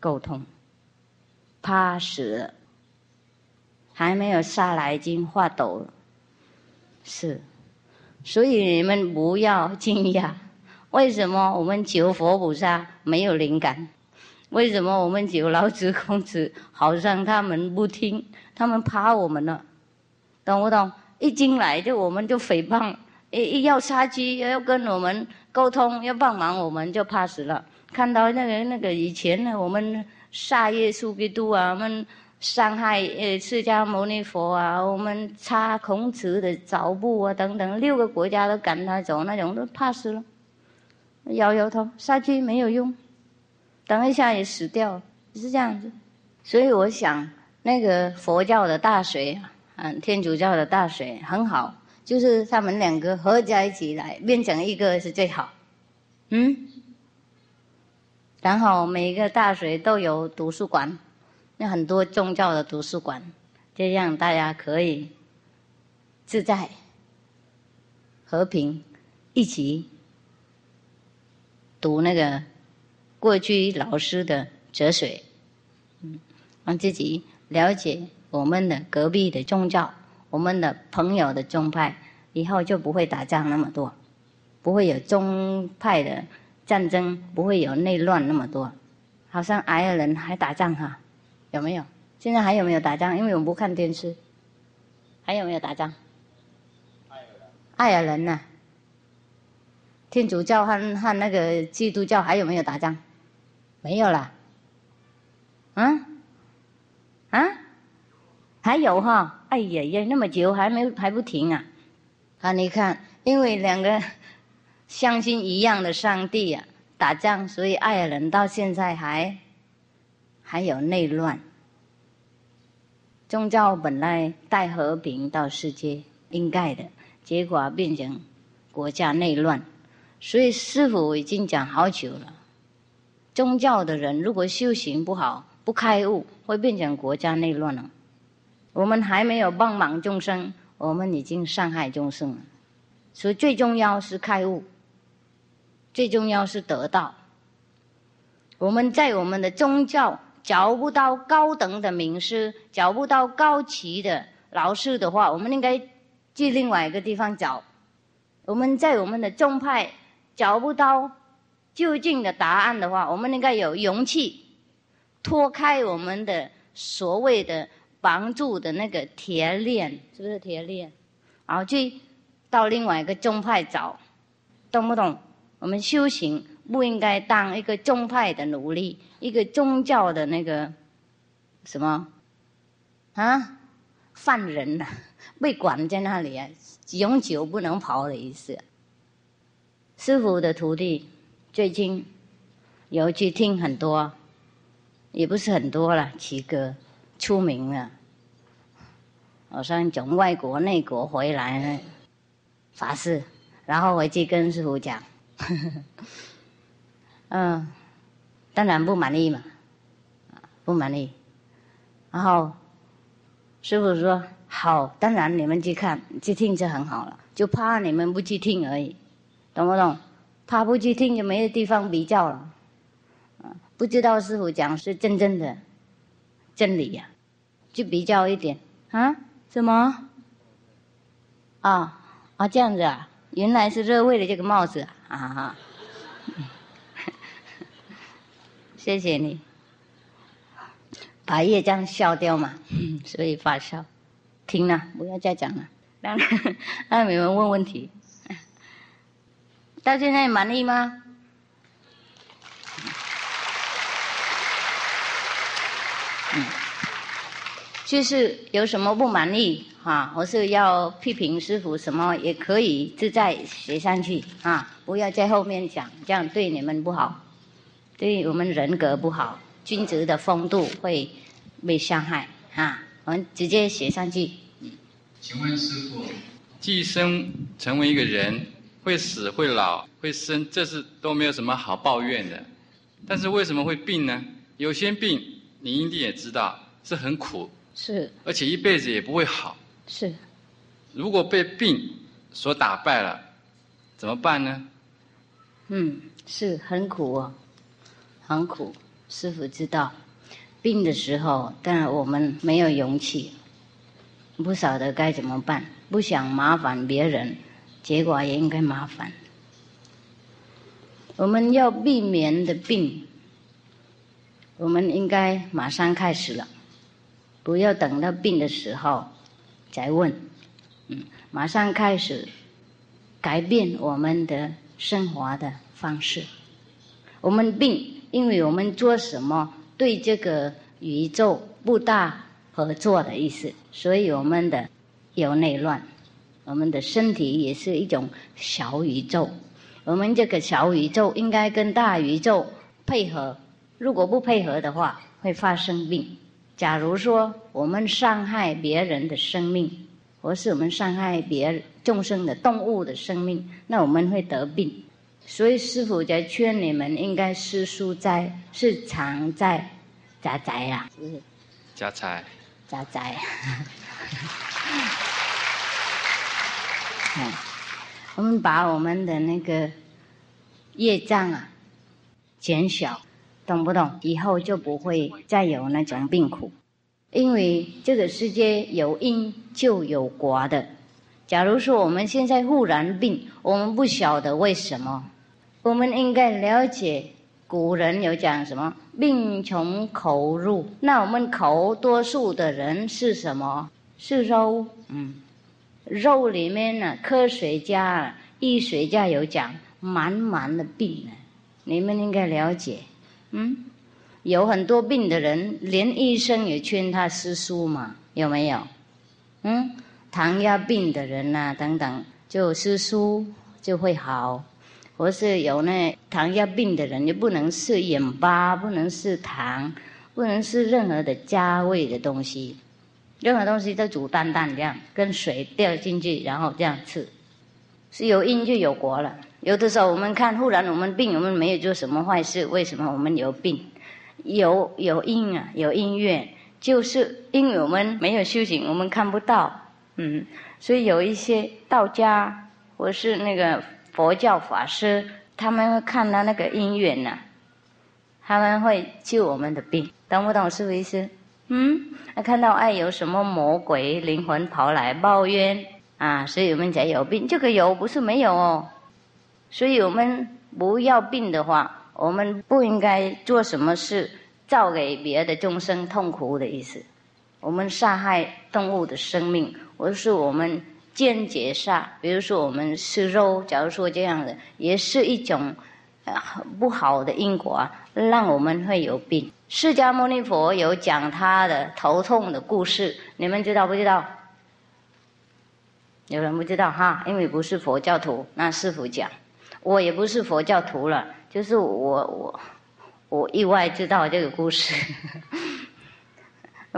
沟通，怕死了，还没有下来已经发抖了，是，所以你们不要惊讶，为什么我们求佛菩萨没有灵感？为什么我们求老子、孔子，好像他们不听，他们怕我们了？懂不懂？一进来就我们就诽谤，一一要杀鸡，要跟我们沟通，要帮忙，我们就怕死了。看到那个那个以前呢，我们杀耶稣基督啊，我们伤害呃释迦牟尼佛啊，我们擦孔子的脚步啊等等，六个国家都赶他走，那种都怕死了。摇摇头，杀鸡没有用，等一下也死掉，是这样子。所以我想，那个佛教的大水。嗯，天主教的大水很好，就是他们两个合在一起来变成一个是最好。嗯，然后每一个大学都有图书馆，那很多宗教的图书馆，这样大家可以自在、和平一起读那个过去老师的哲学，嗯，让自己了解。我们的隔壁的宗教，我们的朋友的宗派，以后就不会打仗那么多，不会有宗派的战争，不会有内乱那么多。好像爱尔兰还打仗哈，有没有？现在还有没有打仗？因为我们不看电视，还有没有打仗？爱尔兰呢？天主教和和那个基督教还有没有打仗？没有啦。啊？啊？还有哈，哎呀呀，那么久还没还不停啊！啊，你看，因为两个相信一样的上帝啊，打仗，所以爱尔兰到现在还还有内乱。宗教本来带和平到世界应该的，结果变成国家内乱。所以师傅已经讲好久了，宗教的人如果修行不好、不开悟，会变成国家内乱了。我们还没有帮忙众生，我们已经伤害众生了。所以最重要是开悟，最重要是得到。我们在我们的宗教找不到高等的名师，找不到高级的老师的话，我们应该去另外一个地方找。我们在我们的宗派找不到究竟的答案的话，我们应该有勇气脱开我们的所谓的。帮助的那个铁链是不是铁链？然后去到另外一个宗派找，懂不懂？我们修行不应该当一个宗派的奴隶，一个宗教的那个什么啊犯人呐，被关在那里啊，永久不能跑的意思。师傅的徒弟最近有去听很多，也不是很多了，几个。出名了，好像从外国内国回来法师，然后回去跟师傅讲，嗯，当然不满意嘛，不满意，然后师傅说好，当然你们去看去听就很好了，就怕你们不去听而已，懂不懂？怕不去听就没有地方比较了，不知道师傅讲是真正的真理呀。就比较一点啊？什么？啊啊，这样子啊？原来是热为了这个帽子啊！哈，谢谢你，把业障消掉嘛，所以发烧。停了，不要再讲了，让让你们问问题。到现在满意吗？就是有什么不满意啊，或是要批评师傅什么，也可以自在写上去啊，不要在后面讲，这样对你们不好，对我们人格不好，君子的风度会被伤害啊。我们直接写上去。请问师傅，寄生成为一个人，会死、会老、会生，这是都没有什么好抱怨的。但是为什么会病呢？有些病你一定也知道是很苦，是，而且一辈子也不会好。是，如果被病所打败了，怎么办呢？嗯，是很苦哦，很苦。师傅知道，病的时候，但我们没有勇气，不晓得该怎么办，不想麻烦别人，结果也应该麻烦。我们要避免的病，我们应该马上开始了，不要等到病的时候再问。嗯，马上开始改变我们的生活的方式。我们病，因为我们做什么对这个宇宙不大合作的意思，所以我们的有内乱，我们的身体也是一种小宇宙。我们这个小宇宙应该跟大宇宙配合，如果不配合的话，会发生病。假如说我们伤害别人的生命，或是我们伤害别众生的动物的生命，那我们会得病。所以师傅在劝你们，应该是书斋，是常在家宅啊，家财，家宅。我们把我们的那个业障啊减小，懂不懂？以后就不会再有那种病苦，因为这个世界有因就有果的。假如说我们现在忽然病，我们不晓得为什么，我们应该了解古人有讲什么“病从口入”。那我们口多数的人是什么？是肉，嗯。肉里面呢，科学家、医学家有讲满满的病呢，你们应该了解。嗯，有很多病的人，连医生也劝他吃素嘛，有没有？嗯，糖尿病的人呐，等等，就吃素就会好。或是有那糖尿病的人，就不能吃盐巴，不能吃糖，不能吃任何的加味的东西。任何东西都煮淡淡这样，跟水掉进去，然后这样吃，是有因就有果了。有的时候我们看，忽然我们病，我们没有做什么坏事，为什么我们有病？有有因啊，有因缘，就是因为我们没有修行，我们看不到。嗯，所以有一些道家或是那个佛教法师，他们会看到那个因缘呐，他们会救我们的病，懂不懂？是不是意思？嗯，看到爱，有什么魔鬼灵魂跑来抱怨啊？所以我们才有病。这个有不是没有哦。所以我们不要病的话，我们不应该做什么事造给别的众生痛苦的意思。我们杀害动物的生命，或是我们间接杀，比如说我们吃肉，假如说这样的，也是一种不好的因果，让我们会有病。释迦牟尼佛有讲他的头痛的故事，你们知道不知道？有人不知道哈，因为不是佛教徒，那师傅讲，我也不是佛教徒了，就是我我我意外知道这个故事，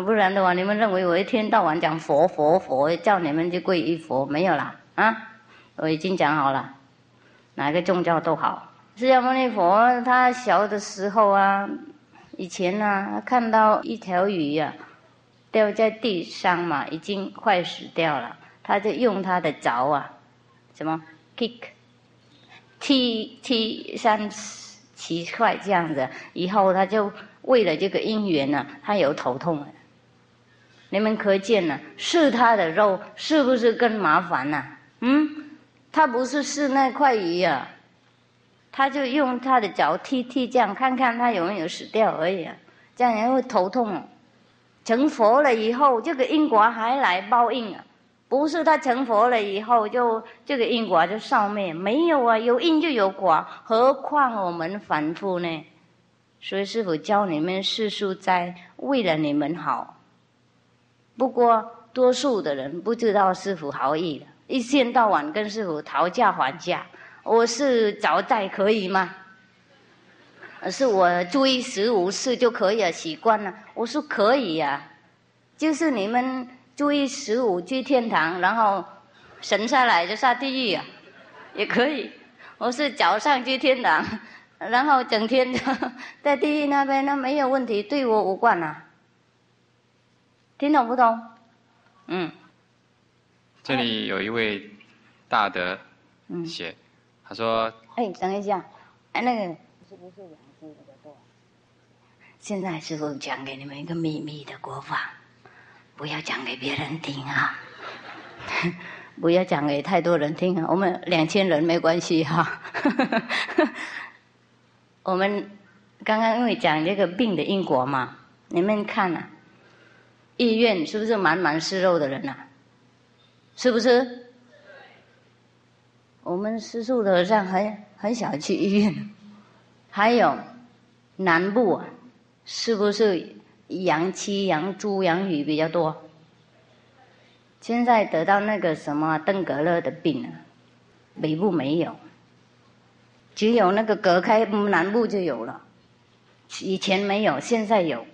不然的话，你们认为我一天到晚讲佛佛佛，叫你们去皈依佛，没有啦啊！我已经讲好了，哪个宗教都好。释迦牟尼佛他小的时候啊。以前呢，看到一条鱼呀，掉在地上嘛，已经快死掉了。他就用他的凿啊，什么 kick，踢踢三七块这样子。以后他就为了这个因缘呢，他有头痛。你们可见呢，是他的肉，是不是更麻烦呢？嗯，他不是是那块鱼呀。他就用他的脚踢踢这样，看看他有没有死掉而已啊，这样也会头痛。成佛了以后，这个因果还来报应啊？不是他成佛了以后就这个因果就消灭？没有啊，有因就有果，何况我们凡夫呢？所以师傅教你们世俗在为了你们好，不过多数的人不知道师傅好意的，一天到晚跟师傅讨价还价。我是早债可以吗？是我注意十五次就可以了，习惯了。我说可以呀，就是你们注意十五去天堂，然后神下来就下地狱啊，也可以。我是早上去天堂，然后整天 在地狱那边，那没有问题，对我无关啊。听懂不懂？嗯。这里有一位大德写，他说：“哎，等一下，哎，那个是不是？”现在师傅讲给你们一个秘密的国法，不要讲给别人听啊！不要讲给太多人听啊！我们两千人没关系哈。我们刚刚因为讲这个病的因果嘛，你们看啊，医院是不是满满是肉的人呐？是不是？我们吃素的和尚很很少去医院，还有南部啊。是不是养鸡、养猪、养鱼比较多？现在得到那个什么登革热的病了，北部没有，只有那个隔开南部就有了。以前没有，现在有。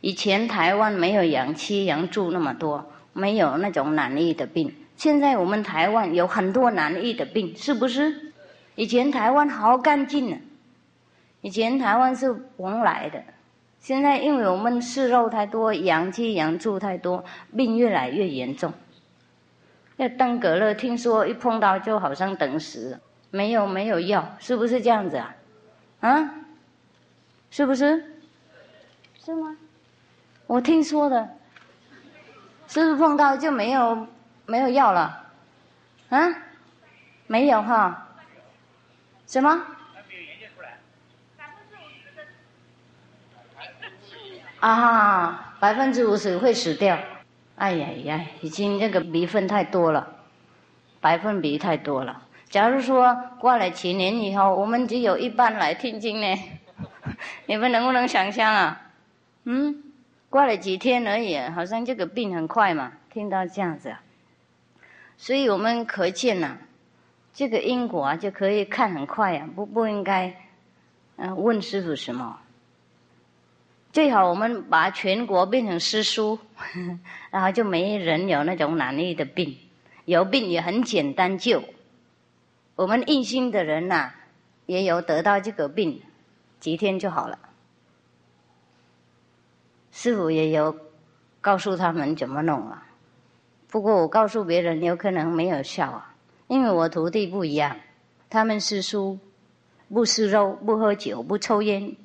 以前台湾没有养鸡、养猪那么多，没有那种难疫的病。现在我们台湾有很多难疫的病，是不是？以前台湾好干净呢，以前台湾是蓬莱的。现在因为我们吃肉太多，养鸡养猪太多，病越来越严重。那登革热听说一碰到就好像等死，没有没有药，是不是这样子啊？啊？是不是？是吗？我听说的，是不是碰到就没有没有药了？啊？没有哈？什么？啊，百分之五十会死掉。哎呀呀，已经这个比分太多了，百分比太多了。假如说过了几年以后，我们只有一半来听经呢，你们能不能想象啊？嗯，过了几天而已，好像这个病很快嘛。听到这样子，所以我们可见呐，这个因果啊就可以看很快啊，不不应该嗯问师傅什么。最好我们把全国变成师叔，然后就没人有那种难医的病，有病也很简单救。我们硬心的人呐，也有得到这个病，几天就好了。师傅也有告诉他们怎么弄啊，不过我告诉别人有可能没有效啊，因为我徒弟不一样，他们师叔不吃肉、不喝酒、不抽烟、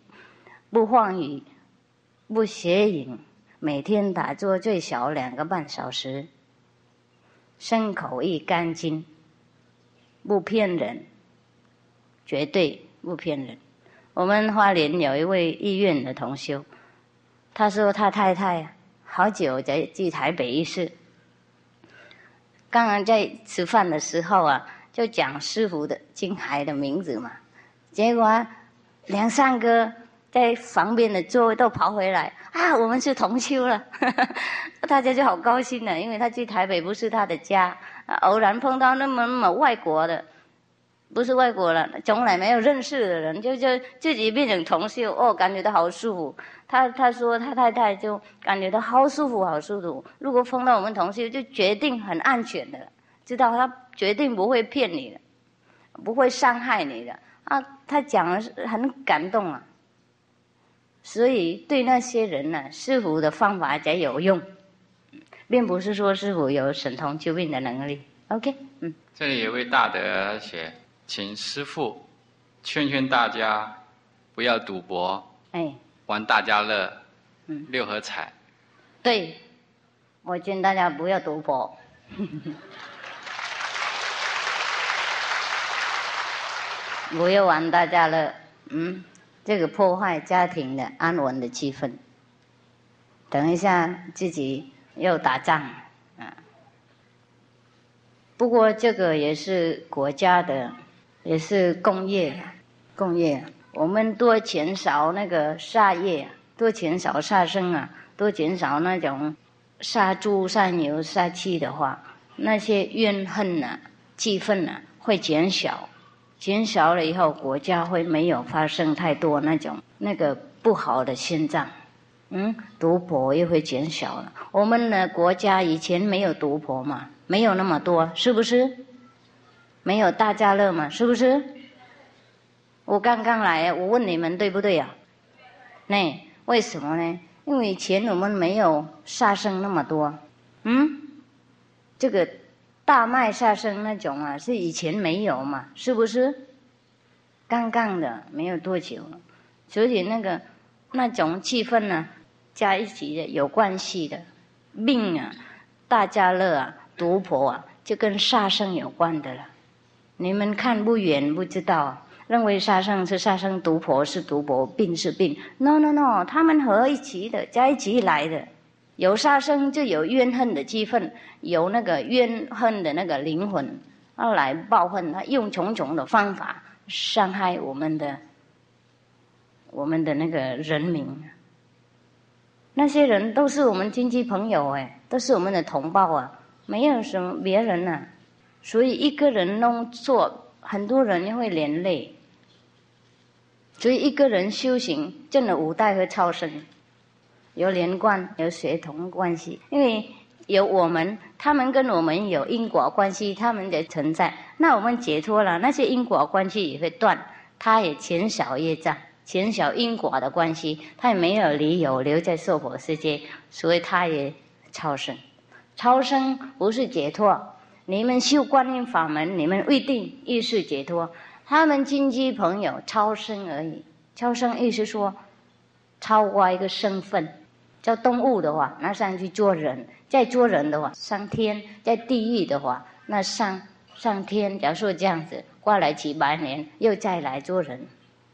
不放语。不邪淫，每天打坐最少两个半小时，身口意干净，不骗人，绝对不骗人。我们花莲有一位医院的同修，他说他太太好久才去台北一次，刚刚在吃饭的时候啊，就讲师傅的金海的名字嘛，结果梁三哥。在旁边的座位都跑回来啊！我们是同修了，大家就好高兴了，因为他去台北不是他的家，偶然碰到那么那么外国的，不是外国了，从来没有认识的人，就就自己变成同修哦，感觉到好舒服。他他说他太太就感觉到好舒服，好舒服。如果碰到我们同修，就决定很安全的，知道他决定不会骗你的，不会伤害你的啊！他讲的是很感动啊。所以，对那些人呢，师傅的方法才有用，并不是说师傅有神通救病的能力。OK，嗯。这里有位大德写，请师傅劝劝大家不要赌博，哎，玩大家乐，嗯，六合彩。对，我劝大家不要赌博，不要玩大家乐，嗯。这个破坏家庭的安稳的气氛。等一下自己又打仗，啊！不过这个也是国家的，也是工业，工业。我们多减少那个杀业，多减少杀生啊，多减少那种杀猪、杀牛、杀鸡的话，那些怨恨呐、气愤呐会减少，减少了以后，国家会没有发生太多那种那个不好的现象。嗯，毒婆又会减少了。我们的国家以前没有毒婆嘛，没有那么多，是不是？没有大家乐嘛，是不是？我刚刚来，我问你们对不对呀？那为什么呢？因为以前我们没有杀生那么多，嗯，这个大麦杀生那种啊，是以前没有嘛，是不是？刚刚的没有多久，所以那个那种气氛呢，加一起的有关系的命啊，大家乐啊，毒婆啊，就跟杀生有关的了。你们看不远不知道。认为杀生是杀生，毒婆是毒婆，病是病。No No No，他们合一起的，在一起来的。有杀生就有怨恨的气氛，有那个怨恨的那个灵魂，要来报恨。他用种种的方法伤害我们的，我们的那个人民。那些人都是我们亲戚朋友哎，都是我们的同胞啊，没有什么别人呐。所以一个人弄错。很多人会连累，所以一个人修行，证了五代和超生，有连贯，有协同关系。因为有我们，他们跟我们有因果关系，他们的存在，那我们解脱了，那些因果关系也会断，他也减少业障，减少因果的关系，他也没有理由留在娑婆世界，所以他也超生。超生不是解脱。你们修观音法门，你们未定意识解脱。他们亲戚朋友超生而已，超生意思说，超过一个身份，叫动物的话，那上去做人；再做人的话，上天；在地狱的话，那上上天。假如说这样子，过来几百年，又再来做人。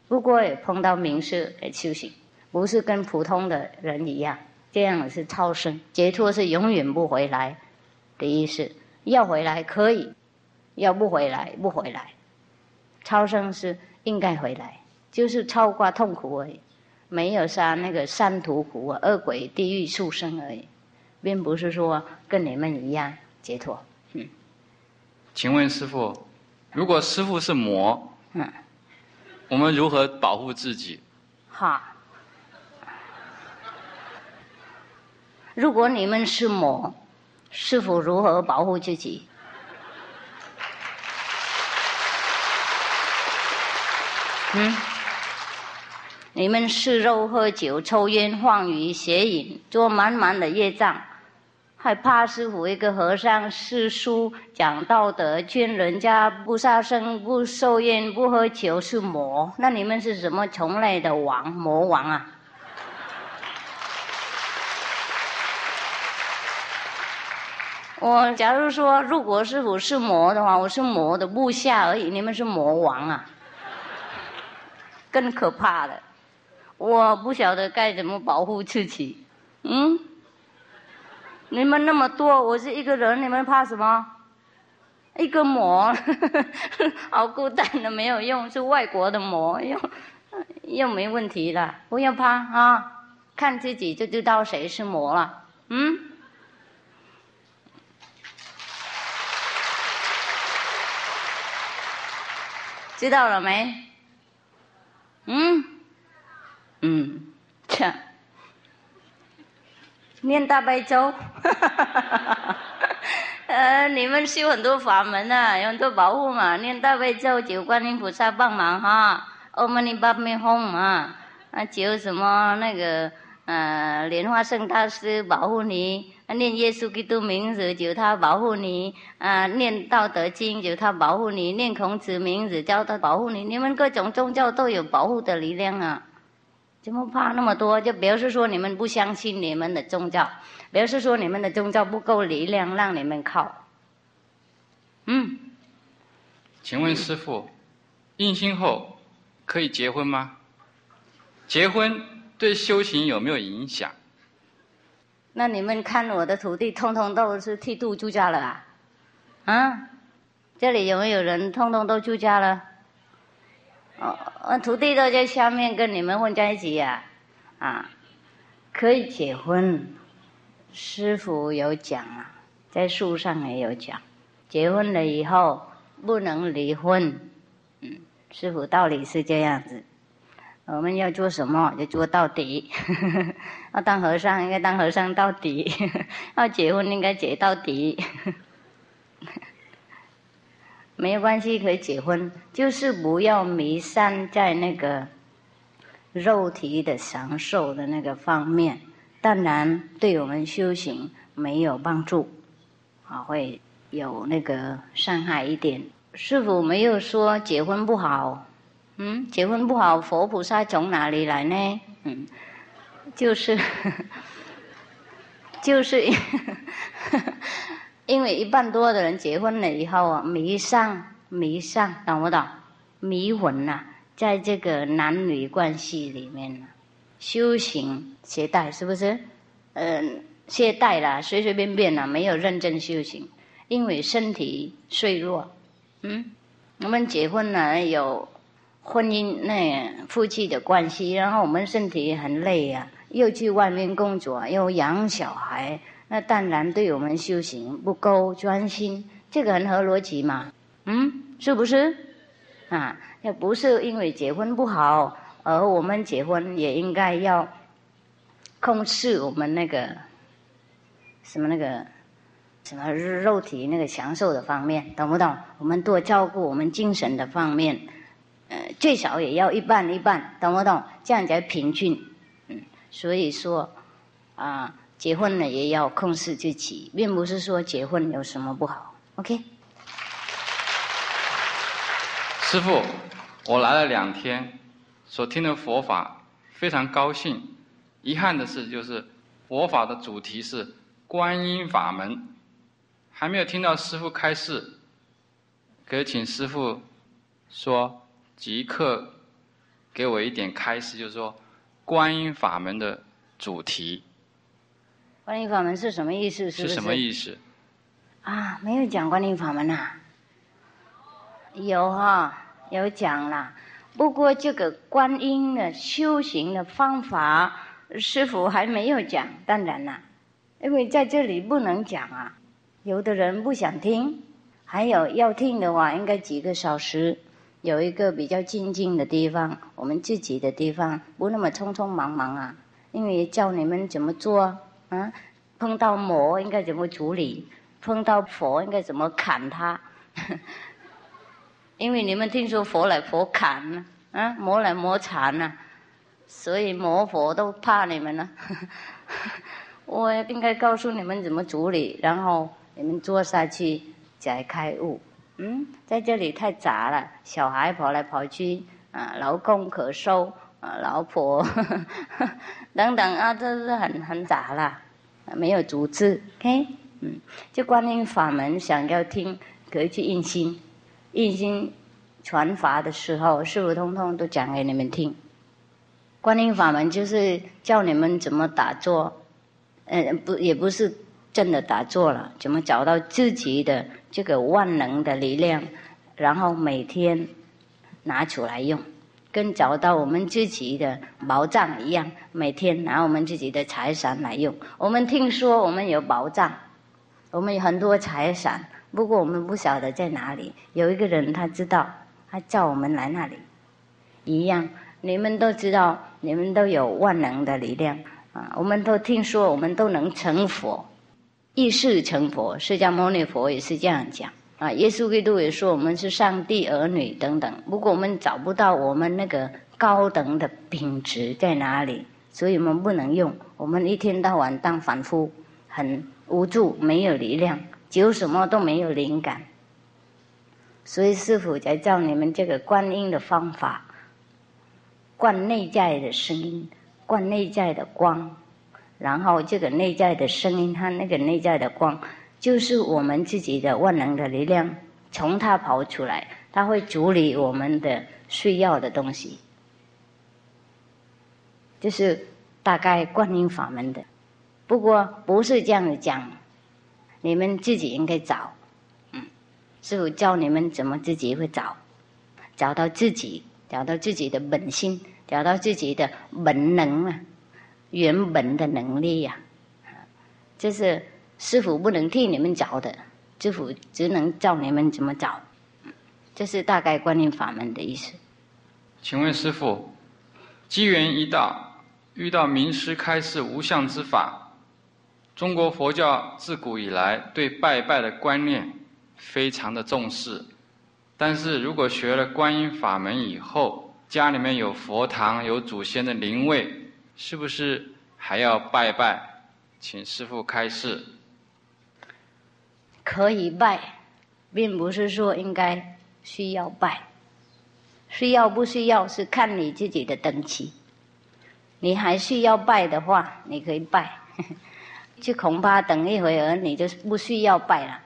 不过也碰到名师来修行，不是跟普通的人一样，这样是超生解脱，是永远不回来的意思。要回来可以，要不回来不回来。超生是应该回来，就是超过痛苦而已，没有杀那个三途苦啊、恶鬼、地狱、畜生而已，并不是说跟你们一样解脱。嗯，请问师傅，如果师傅是魔，嗯，我们如何保护自己？哈，如果你们是魔。师傅如何保护自己？嗯，你们吃肉、喝酒、抽烟、放鱼、邪淫，做满满的业障，还怕师傅一个和尚诗书讲道德，劝人家不杀生、不受烟、不喝酒是魔？那你们是什么虫类的王？魔王啊？我假如说，如果是我是魔的话，我是魔的部下而已，你们是魔王啊，更可怕的。我不晓得该怎么保护自己。嗯，你们那么多，我是一个人，你们怕什么？一个魔，好孤单的，没有用，是外国的魔，又又没问题了，不要怕啊，看自己就知道谁是魔了。嗯。知道了没？嗯，嗯，切，念大悲咒，呃，你们修很多法门啊，有很多保护嘛，念大悲咒，求观音菩萨帮忙哈，阿弥陀佛嘛，啊，求什么那个，呃，莲花圣大师保护你。念耶稣基督名字，就他保护你；啊，念道德经，就他保护你；念孔子名字，叫他保护你。你们各种宗教都有保护的力量啊，怎么怕那么多？就表示说你们不相信你们的宗教，表示说你们的宗教不够力量让你们靠。嗯，请问师傅，印心后可以结婚吗？结婚对修行有没有影响？那你们看我的徒弟，通通都是剃度出家了啊！啊，这里有没有人通通都出家了？哦，徒弟都在下面跟你们混在一起呀，啊，可以结婚，师傅有讲啊，在书上也有讲，结婚了以后不能离婚。嗯，师傅道理是这样子。我们要做什么就做到底，要当和尚应该当和尚到底，要结婚应该结到底。没有关系，可以结婚，就是不要迷散在那个肉体的享受的那个方面。当然，对我们修行没有帮助，啊，会有那个伤害一点。师傅没有说结婚不好。嗯，结婚不好，佛菩萨从哪里来呢？嗯，就是，就是，因为一半多的人结婚了以后啊，迷上迷上，懂不懂？迷魂呐，在这个男女关系里面呢，修行懈怠是不是？嗯，懈怠啦，随随便便啦，没有认真修行，因为身体脆弱。嗯，我们结婚了有。婚姻那夫妻的关系，然后我们身体很累呀，又去外面工作，又养小孩，那当然对我们修行不够专心，这个很合逻辑嘛，嗯，是不是？啊，要不是因为结婚不好，而我们结婚也应该要控制我们那个什么那个什么肉体那个享受的方面，懂不懂？我们多照顾我们精神的方面。呃，最少也要一半一半，懂不懂？这样才平均。嗯，所以说，啊，结婚了也要控制自己，并不是说结婚有什么不好。OK。师傅，我来了两天，所听的佛法非常高兴。遗憾的是，就是佛法的主题是观音法门，还没有听到师傅开示，可以请师傅说。即刻给我一点开示，就是说，观音法门的主题。观音法门是什么意思？是什么意思？啊，没有讲观音法门呐。有哈，有讲啦。不过这个观音的修行的方法，师傅还没有讲。当然啦，因为在这里不能讲啊，有的人不想听，还有要听的话，应该几个小时。有一个比较静静的地方，我们自己的地方，不那么匆匆忙忙啊。因为教你们怎么做啊，碰到魔应该怎么处理，碰到佛应该怎么砍他。因为你们听说佛来佛砍呢，啊，魔来魔缠呢，所以魔佛都怕你们呢。我应该告诉你们怎么处理，然后你们做下去才开悟。嗯，在这里太杂了，小孩跑来跑去，啊，老公咳嗽，啊，老婆 等等啊，这是很很杂了，没有组织，OK，嗯，就观音法门，想要听可以去印心，印心传法的时候，师傅通通都讲给你们听。观音法门就是教你们怎么打坐，嗯，不，也不是真的打坐了，怎么找到自己的。这个万能的力量，然后每天拿出来用，跟找到我们自己的宝藏一样，每天拿我们自己的财产来用。我们听说我们有宝藏，我们有很多财产，不过我们不晓得在哪里。有一个人他知道，他叫我们来那里，一样。你们都知道，你们都有万能的力量啊！我们都听说，我们都能成佛。一世成佛，释迦牟尼佛也是这样讲啊。耶稣基督也说我们是上帝儿女等等。不过我们找不到我们那个高等的品质在哪里，所以我们不能用。我们一天到晚当凡夫，很无助，没有力量，就什么都没有灵感。所以师傅才教你们这个观音的方法，观内在的声音，观内在的光。然后这个内在的声音，它那个内在的光，就是我们自己的万能的力量，从它跑出来，它会处理我们的需要的东西。就是大概观音法门的，不过不是这样子讲，你们自己应该找，嗯，师傅教你们怎么自己会找，找到自己，找到自己的本心，找到自己的本能啊。原本的能力呀，就是师傅不能替你们找的，师傅只能教你们怎么找。这是大概观念法门的意思。请问师傅，机缘一到，遇到名师开示无相之法。中国佛教自古以来对拜拜的观念非常的重视，但是如果学了观音法门以后，家里面有佛堂有祖先的灵位，是不是还要拜拜？请师傅开示。可以拜，并不是说应该需要拜，需要不需要是看你自己的等级。你还需要拜的话，你可以拜。就恐怕等一会儿你就不需要拜了，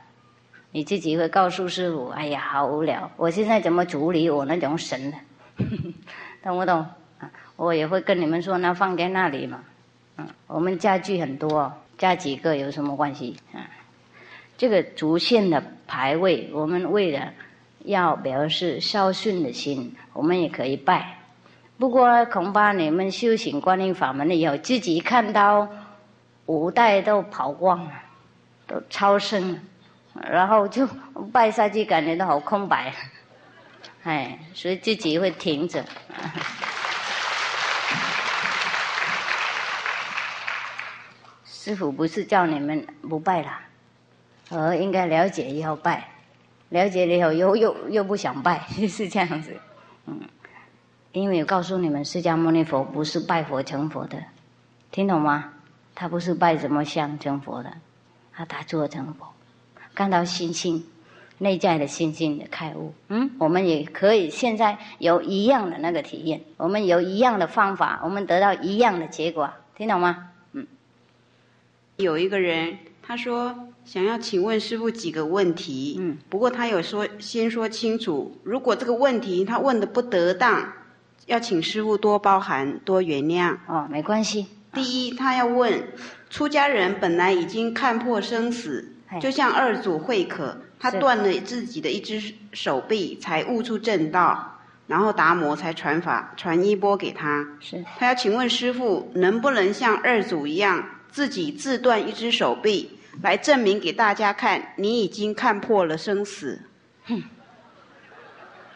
你自己会告诉师傅：“哎呀，好无聊，我现在怎么处理我那种神呢？” 懂不懂？我也会跟你们说，那放在那里嘛。嗯，我们家具很多，加几个有什么关系？啊，这个主线的牌位，我们为了要表示孝顺的心，我们也可以拜。不过恐怕你们修行观音法门的以后，自己看到。五代都跑光了，都超生了，然后就拜下去，感觉到好空白，哎，所以自己会停着。师傅不是叫你们不拜了，而应该了解以后拜，了解了以后又又又不想拜，是这样子。嗯，因为告诉你们，释迦牟尼佛不是拜佛成佛的，听懂吗？他不是拜什么像成佛的，他打坐成佛，看到心性内在的心性的开悟。嗯，我们也可以现在有一样的那个体验，我们有一样的方法，我们得到一样的结果，听懂吗？嗯。有一个人他说想要请问师傅几个问题，嗯，不过他有说先说清楚，如果这个问题他问的不得当，要请师傅多包涵多原谅。哦，没关系。第一，他要问，出家人本来已经看破生死，就像二祖慧可，他断了自己的一只手臂，才悟出正道，然后达摩才传法传衣钵给他。是，他要请问师傅，能不能像二祖一样，自己自断一只手臂，来证明给大家看，你已经看破了生死？哼，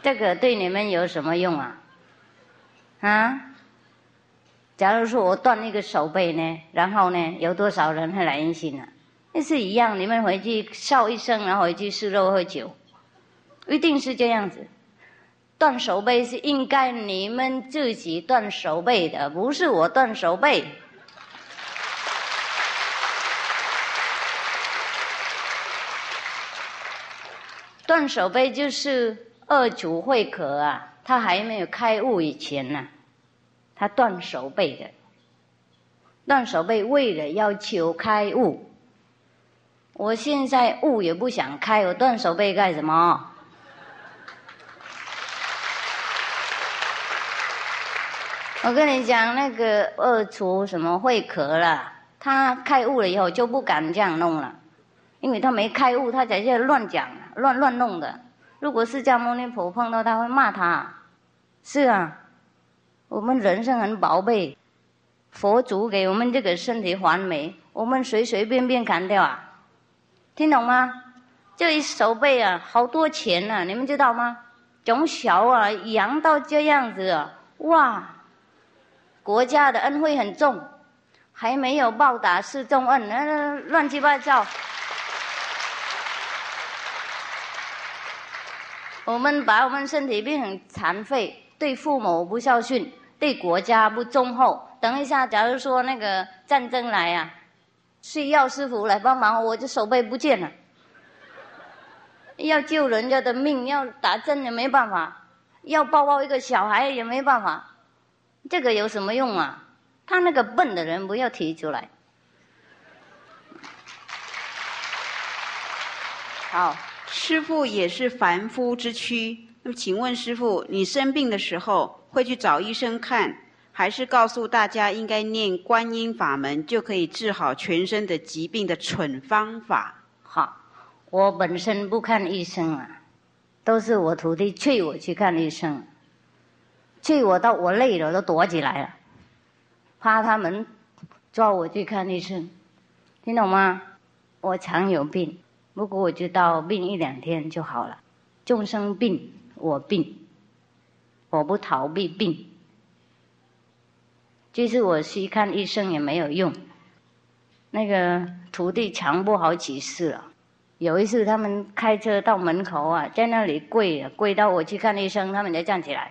这个对你们有什么用啊？啊？假如说我断一个手背呢，然后呢，有多少人会来应信呢？那是一样，你们回去笑一声，然后回去吃肉喝酒，一定是这样子。断手背是应该你们自己断手背的，不是我断手背。断手背就是二祖慧可啊，他还没有开悟以前呢。他断手背的，断手背为了要求开悟。我现在悟也不想开，我断手背干什么？我跟你讲，那个二厨什么会壳了？他开悟了以后就不敢这样弄了，因为他没开悟，他在这乱讲、乱乱弄的。如果释迦牟尼佛碰到他会骂他，是啊。我们人生很宝贝，佛祖给我们这个身体还美，我们随随便便砍掉啊？听懂吗？这一手背啊，好多钱呢，你们知道吗？从小啊养到这样子啊，哇！国家的恩惠很重，还没有报答是重恩，那乱七八糟。我们把我们身体变成残废。对父母不孝顺，对国家不忠厚。等一下，假如说那个战争来啊，需要师傅来帮忙，我这手背不见了。要救人家的命，要打针也没办法，要抱抱一个小孩也没办法，这个有什么用啊？他那个笨的人不要提出来。好，师傅也是凡夫之躯。那么，请问师傅，你生病的时候会去找医生看，还是告诉大家应该念观音法门就可以治好全身的疾病的蠢方法？好，我本身不看医生啊，都是我徒弟催我去看医生，催我到我累了都躲起来了，怕他们抓我去看医生，听懂吗？我常有病，不过我知道病一两天就好了。众生病，我病，我不逃避病。就是我去看医生也没有用。那个徒弟强迫好几次了。有一次他们开车到门口啊，在那里跪啊，跪到我去看医生，他们才站起来。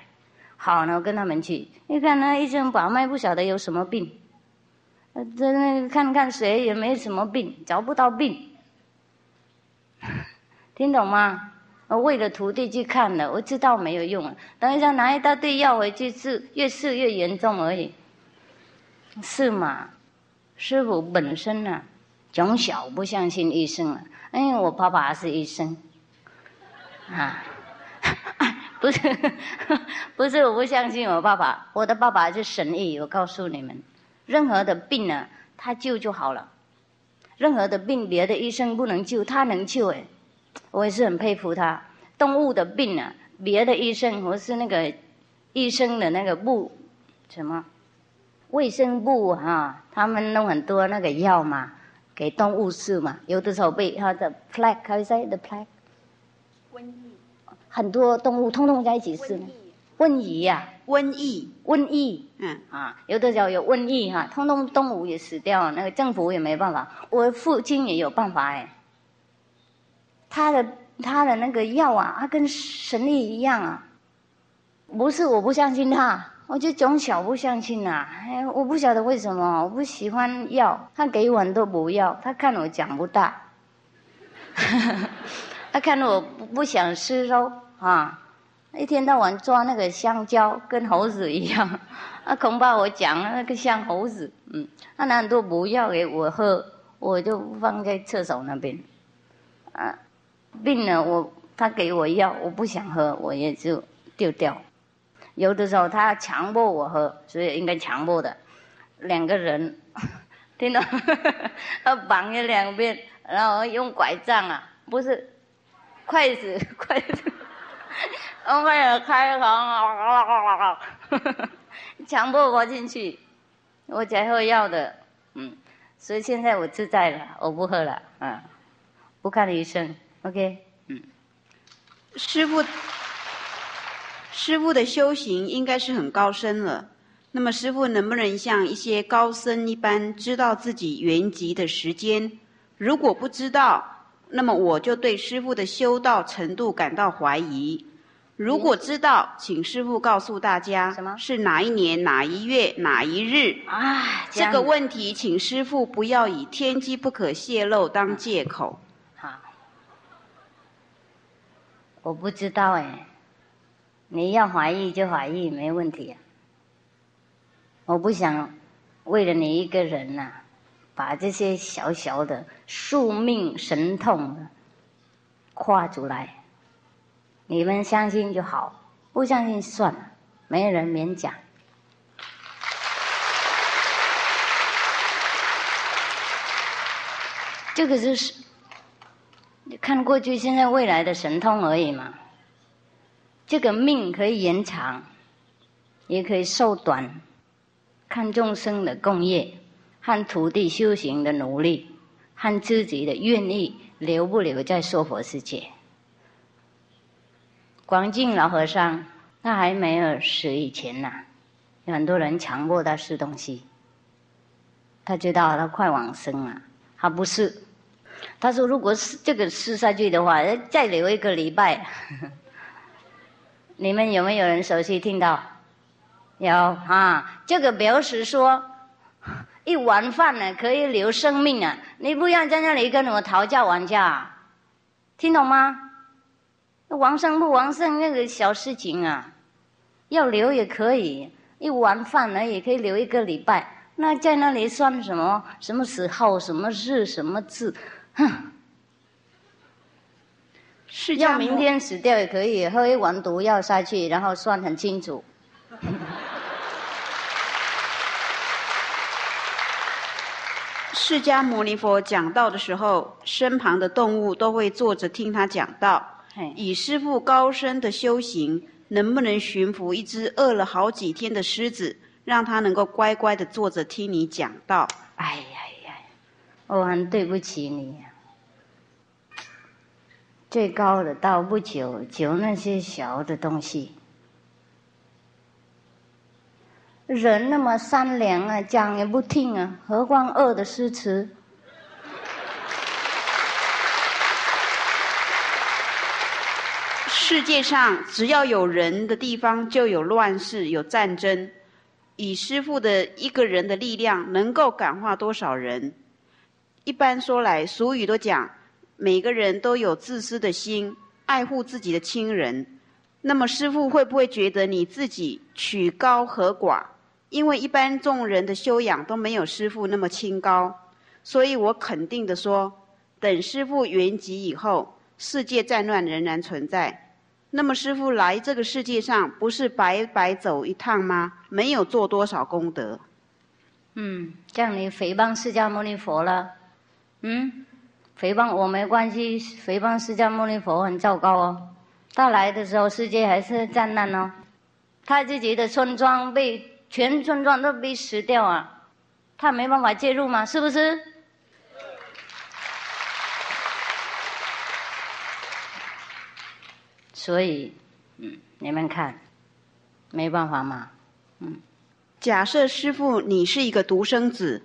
好呢，我跟他们去。一看那医生把脉，不晓得有什么病。在那看看谁也没什么病，找不到病。听懂吗？我为了徒弟去看了，我知道没有用。等一下拿一大堆药回去治，越治越严重而已。是吗？师傅本身呢，从小不相信医生啊，因为我爸爸是医生。啊，不是，不是我不相信我爸爸，我的爸爸是神医。我告诉你们，任何的病呢，他救就好了。任何的病，别的医生不能救，他能救哎。我也是很佩服他。动物的病啊，别的医生或是那个医生的那个部什么卫生部哈，他们弄很多那个药嘛，给动物吃嘛。有的时候被他的 plague，可以说 the plague，瘟疫，很多动物通通在一起死。瘟疫呀，瘟疫，瘟疫，嗯啊，有的时候有瘟疫哈，通通动物也死掉了，那个政府也没办法。我父亲也有办法哎。他的他的那个药啊，他跟神力一样啊！不是我不相信他，我就从小不相信呐。哎，我不晓得为什么，我不喜欢药，他给我很多补药，他看我长不大，他看我不不想吃肉啊，一天到晚抓那个香蕉，跟猴子一样，啊，恐怕我讲那个像猴子，嗯，他拿很多补药给我喝，我就放在厕所那边，啊。病了，我他给我药，我不想喝，我也就丢掉。有的时候他强迫我喝，所以应该强迫的。两个人，听到？他绑在两边，然后用拐杖啊，不是筷子，筷子，为了开房，强迫我进去，我才喝药的。嗯，所以现在我自在了，我不喝了，嗯，不看医生。OK，嗯，师傅，师傅的修行应该是很高深了。那么，师傅能不能像一些高僧一般，知道自己圆寂的时间？如果不知道，那么我就对师傅的修道程度感到怀疑。如果知道，请师傅告诉大家，是哪一年哪一月哪一日？啊，这个问题，请师傅不要以天机不可泄露当借口。我不知道哎，你要怀疑就怀疑，没问题。我不想为了你一个人呐，把这些小小的宿命神痛跨出来。你们相信就好，不相信算了，没人勉强。这个就是。看过去、现在、未来的神通而已嘛。这个命可以延长，也可以缩短，看众生的共业，和徒弟修行的努力，和自己的愿意留不留在娑婆世界。广进老和尚他还没有死以前呐，有很多人强迫他吃东西，他知道他快往生了，他不是。他说：“如果是这个吃下去的话，再留一个礼拜。你们有没有人熟悉听到？有啊，这个表示说，一碗饭呢可以留生命啊！你不要在那里跟我讨价还价，听懂吗？那王生不王生那个小事情啊，要留也可以，一碗饭呢也可以留一个礼拜。那在那里算什么？什么时候？什么日？什么字？”哼，要明天死掉也可以，喝一碗毒药下去，然后算很清楚。释迦牟尼佛讲道的时候，身旁的动物都会坐着听他讲道。以师父高深的修行，能不能驯服一只饿了好几天的狮子，让它能够乖乖的坐着听你讲道？哎呀呀，我很对不起你。最高的道不求，求那些小的东西。人那么善良啊，讲也不听啊，何况恶的诗词。世界上只要有人的地方，就有乱世、有战争。以师傅的一个人的力量，能够感化多少人？一般说来，俗语都讲，每个人都有自私的心，爱护自己的亲人。那么师傅会不会觉得你自己曲高和寡？因为一般众人的修养都没有师傅那么清高，所以我肯定的说，等师傅圆寂以后，世界战乱仍然存在。那么师傅来这个世界上，不是白白走一趟吗？没有做多少功德。嗯，这样你诽谤释迦牟尼佛了。嗯，诽谤我没关系，诽谤释迦牟尼佛很糟糕哦。他来的时候，世界还是战乱哦。他自己的村庄被全村庄都被死掉啊，他没办法介入吗？是不是？所以，嗯，你们看，没办法嘛，嗯。假设师傅你是一个独生子，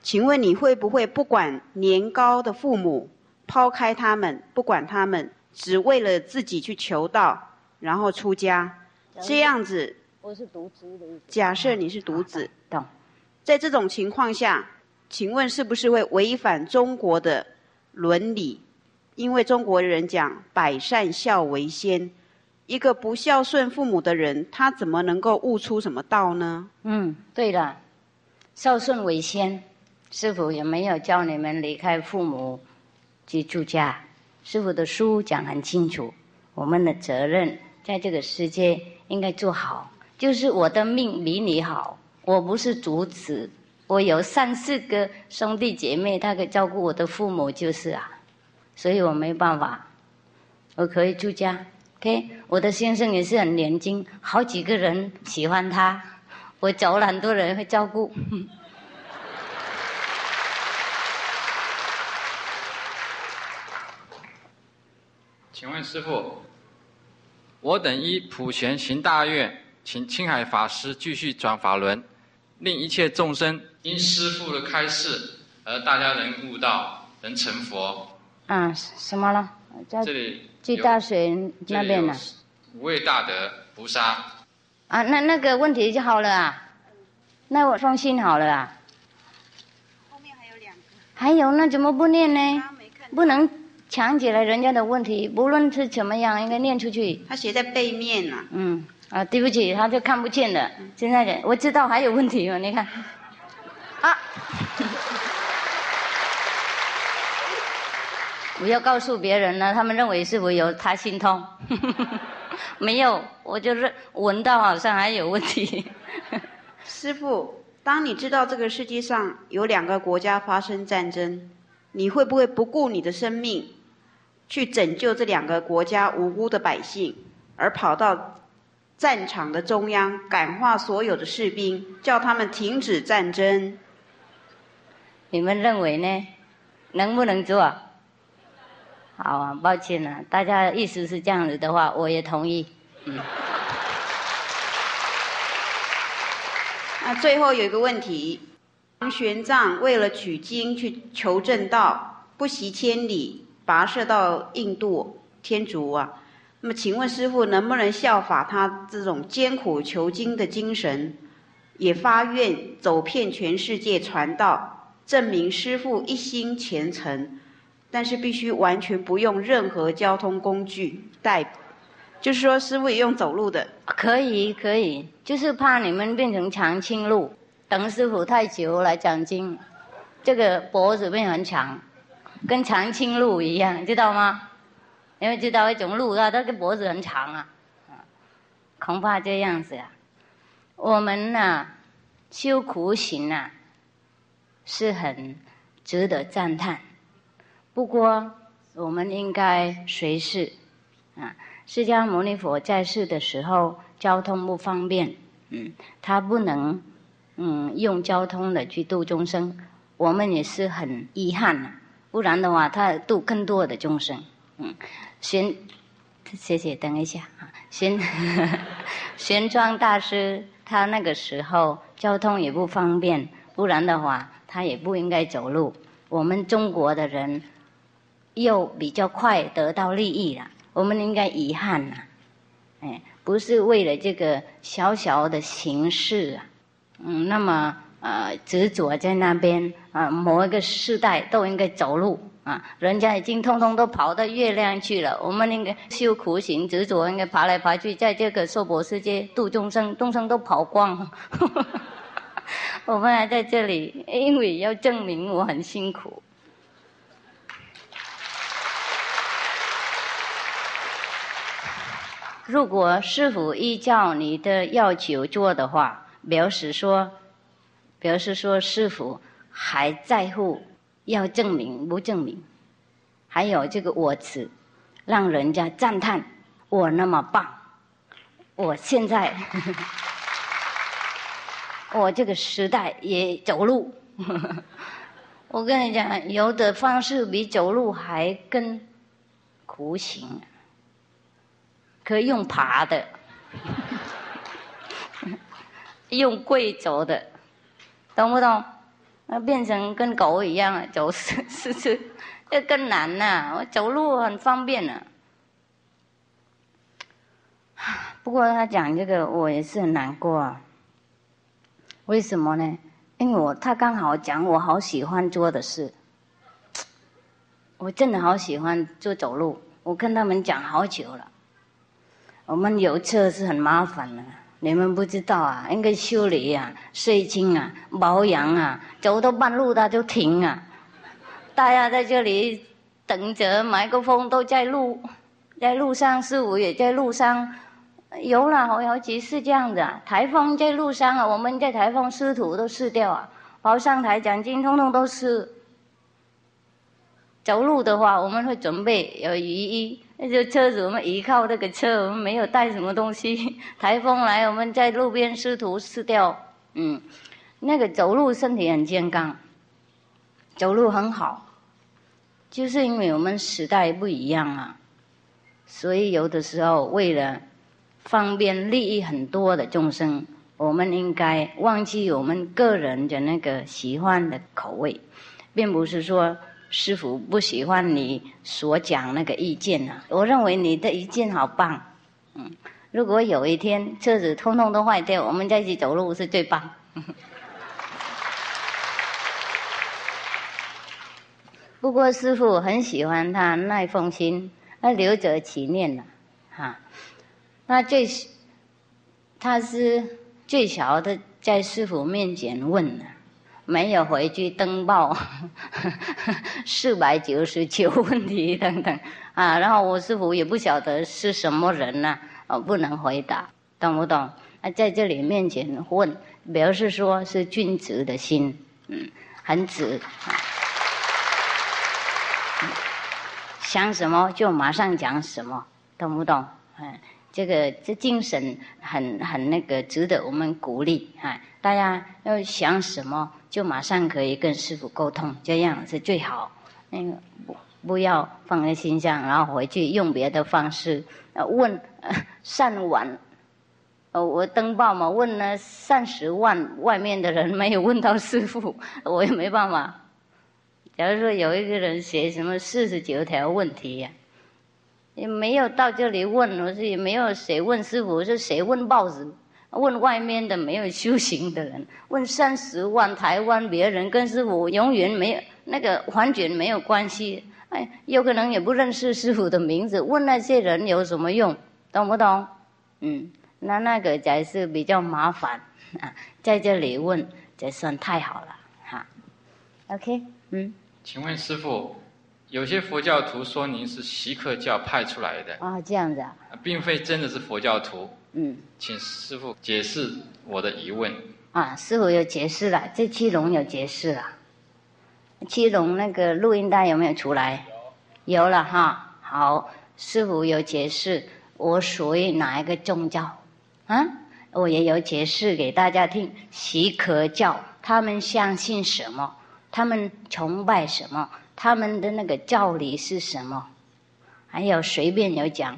请问你会不会不管年高的父母，抛开他们，不管他们，只为了自己去求道，然后出家，这样子？我是独子的意思。假设你是独子，懂？在这种情况下，请问是不是会违反中国的伦理？因为中国人讲“百善孝为先”，一个不孝顺父母的人，他怎么能够悟出什么道呢？嗯，对了，孝顺为先，师傅也没有教你们离开父母去住家。师傅的书讲很清楚，我们的责任在这个世界应该做好。就是我的命比你好，我不是主子，我有三四个兄弟姐妹，他可以照顾我的父母，就是啊。所以我没办法，我可以出家。OK，我的先生也是很年轻，好几个人喜欢他，我找了很多人会照顾。请问师傅，我等依普贤行大愿，请青海法师继续转法轮，令一切众生因师父的开示而大家能悟道，能成佛。啊，什么了？这里去大水那边呢？五位大德菩萨。啊，那那个问题就好了啊，那我放心好了啊。后面还有两个。还有，那怎么不念呢？不能抢起来人家的问题，不论是怎么样，应该念出去。他写在背面呢。嗯，啊，对不起，他就看不见了。现在的我知道还有问题哦，你看。啊。不要告诉别人呢，他们认为是否有他心痛？没有，我就是闻到好像还有问题。师傅，当你知道这个世界上有两个国家发生战争，你会不会不顾你的生命，去拯救这两个国家无辜的百姓，而跑到战场的中央，感化所有的士兵，叫他们停止战争？你们认为呢？能不能做？好啊，抱歉了，大家意思是这样子的话，我也同意。嗯。那最后有一个问题，唐玄奘为了取经去求正道，不惜千里跋涉到印度天竺啊。那么，请问师傅能不能效法他这种艰苦求经的精神，也发愿走遍全世界传道，证明师傅一心虔诚？但是必须完全不用任何交通工具带，就是说师傅也用走路的。可以可以，就是怕你们变成长青路，等师傅太久来讲经，这个脖子变很长，跟长青路一样，知道吗？因为知道一种路啊，它个脖子很长啊，恐怕这样子啊。我们呢，修苦行啊，是很值得赞叹。不过，我们应该随时啊，释迦牟尼佛在世的时候，交通不方便，嗯，他不能嗯用交通的去度众生。我们也是很遗憾呐。不然的话，他度更多的众生。嗯，玄，谢谢，等一下啊，玄，玄奘大师他那个时候交通也不方便，不然的话他也不应该走路。我们中国的人又比较快得到利益了，我们应该遗憾呐，哎，不是为了这个小小的形式啊，嗯，那么呃执着在那边啊，某一个世代都应该走路啊，人家已经通通都跑到月亮去了，我们应该修苦行，执着应该爬来爬去，在这个娑婆世界度众生，众生都跑光。我们还在这里，因为要证明我很辛苦。如果师傅依照你的要求做的话，表示说，表示说师傅还在乎要证明不证明，还有这个我字，让人家赞叹我那么棒，我现在。我这个时代也走路，我跟你讲，有的方式比走路还更苦行，可以用爬的，用跪走的，懂不懂？那变成跟狗一样走是是是，这更难呐！我走路很方便呢。不过他讲这个，我也是很难过。啊。为什么呢？因为我他刚好讲我好喜欢做的事，我真的好喜欢做走路。我跟他们讲好久了，我们有车是很麻烦的，你们不知道啊，应该修理啊、税金啊、保养啊，走到半路它就停啊。大家在这里等着，麦克风都在路，在路上，师傅也在路上。有了，好有几次这样子啊！台风在路上啊，我们在台风师徒都失掉啊，包上台奖金通通都是。走路的话，我们会准备有雨衣，那就车子我们依靠那个车，我们没有带什么东西。台风来，我们在路边师徒试掉，嗯，那个走路身体很健康，走路很好，就是因为我们时代不一样啊，所以有的时候为了。方便利益很多的众生，我们应该忘记我们个人的那个喜欢的口味，并不是说师傅不喜欢你所讲那个意见啊。我认为你的意见好棒，嗯，如果有一天车子通通都坏掉，我们在一起走路是最棒。不过师傅很喜欢他那封信，那留着纪念了，哈。那最，他是最小的，在师傅面前问了，没有回去登报，四百九十九问题等等啊，然后我师傅也不晓得是什么人呢，哦，不能回答，懂不懂？啊，在这里面前问，表示说是君子的心，嗯，很直，想什么就马上讲什么，懂不懂？嗯。这个这精神很很那个值得我们鼓励啊！大家要想什么，就马上可以跟师傅沟通，这样是最好。那个不不要放在心上，然后回去用别的方式问上万。呃，我登报嘛，问了三十万外面的人没有问到师傅，我也没办法。假如说有一个人写什么四十九条问题呀？也没有到这里问，我是也没有谁问师傅，是谁问报纸？问外面的没有修行的人，问三十万台湾别人跟师傅永远没有那个环境没有关系。哎，有可能也不认识师傅的名字，问那些人有什么用？懂不懂？嗯，那那个才是比较麻烦啊，在这里问才算太好了哈。OK，嗯。请问师傅。有些佛教徒说您是锡克教派出来的啊，这样子啊，并非真的是佛教徒。嗯，请师傅解释我的疑问。啊，师傅有解释了，这七龙有解释了。七龙那个录音带有没有出来？有。有了哈，好，师傅有解释我属于哪一个宗教？啊，我也有解释给大家听，锡克教他们相信什么？他们崇拜什么？他们的那个教理是什么？还有随便有讲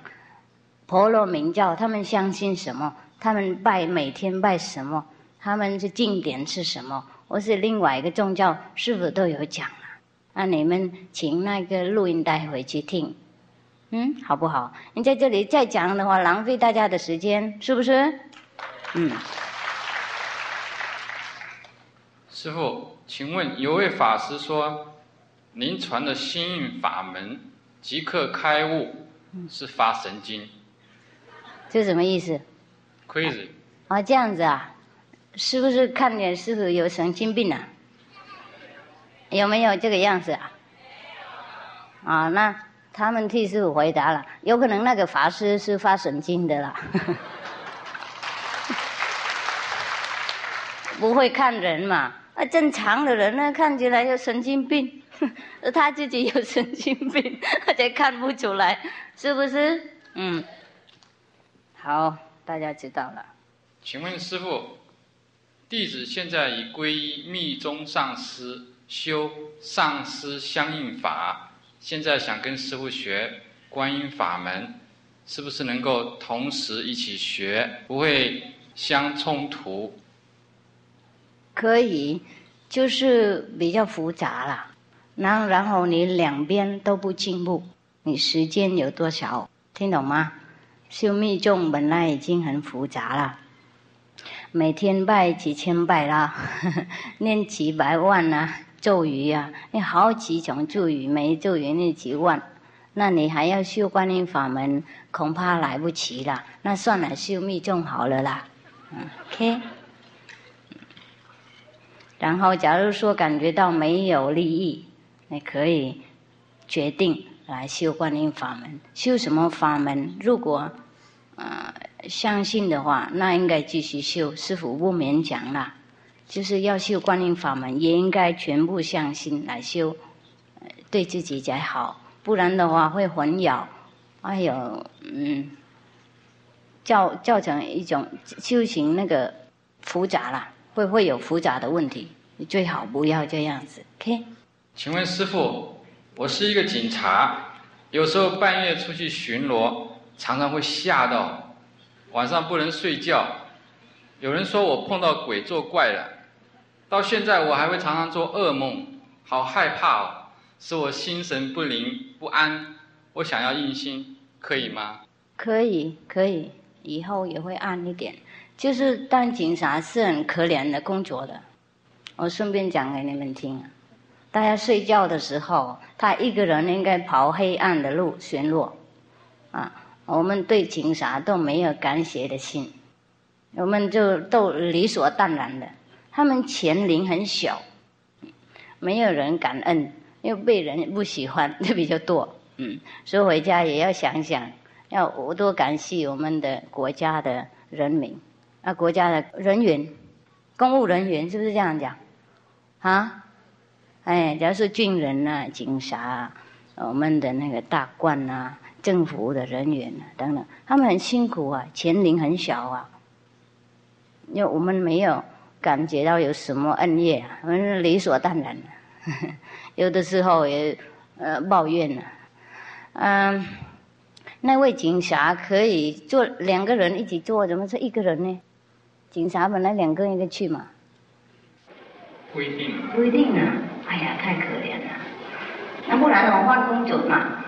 婆罗门教，他们相信什么？他们拜每天拜什么？他们是经典是什么？或是另外一个宗教是否都有讲啊？那你们请那个录音带回去听，嗯，好不好？你在这里再讲的话，浪费大家的时间，是不是？嗯。师傅，请问有位法师说，您传的心运法门即刻开悟，是发神经？这什么意思？Crazy。啊，这样子啊，是不是看见师傅有神经病啊？有没有这个样子啊？啊，那他们替师傅回答了，有可能那个法师是发神经的啦。不会看人嘛？那，正常的人呢，看起来有神经病，他自己有神经病，而且看不出来，是不是？嗯，好，大家知道了。请问师傅，弟子现在已皈依密宗上师，修上师相应法，现在想跟师傅学观音法门，是不是能够同时一起学，不会相冲突？可以，就是比较复杂了。然然后你两边都不进步，你时间有多少？听懂吗？修密宗本来已经很复杂了，每天拜几千拜啦，念几百万啊咒语啊，你好几种咒语，每咒语念几万，那你还要修观音法门，恐怕来不及了。那算了，修密宗好了啦。OK。然后，假如说感觉到没有利益，你可以决定来修观音法门。修什么法门？如果呃相信的话，那应该继续修。师傅不勉强了，就是要修观音法门，也应该全部相信来修，对自己才好。不然的话会混淆，哎呦，嗯，造造成一种修行那个复杂了。会会有复杂的问题，你最好不要这样子。OK？请问师傅，我是一个警察，有时候半夜出去巡逻，常常会吓到，晚上不能睡觉。有人说我碰到鬼作怪了，到现在我还会常常做噩梦，好害怕哦，使我心神不宁不安。我想要印心，可以吗？可以，可以，以后也会暗一点。就是当警察是很可怜的工作的，我顺便讲给你们听。大家睡觉的时候，他一个人应该跑黑暗的路巡逻，啊，我们对警察都没有感谢的心，我们就都理所当然的。他们钱龄很小，没有人感恩，又被人不喜欢就比较多。嗯，所以回家也要想想，要我多感谢我们的国家的人民。啊，国家的人员，公务人员是不是这样讲？啊，哎，假如是军人呐、警察、我们的那个大官呐、政府的人员啊等等，他们很辛苦啊，钱领很小啊，因为我们没有感觉到有什么恩怨，我们理所当然的，有的时候也呃抱怨呢，嗯，那位警察可以做两个人一起做，怎么是一个人呢？警察本来两个人一个去嘛，不一定。不一定啊！哎呀，太可怜了。那不然我换工作嘛？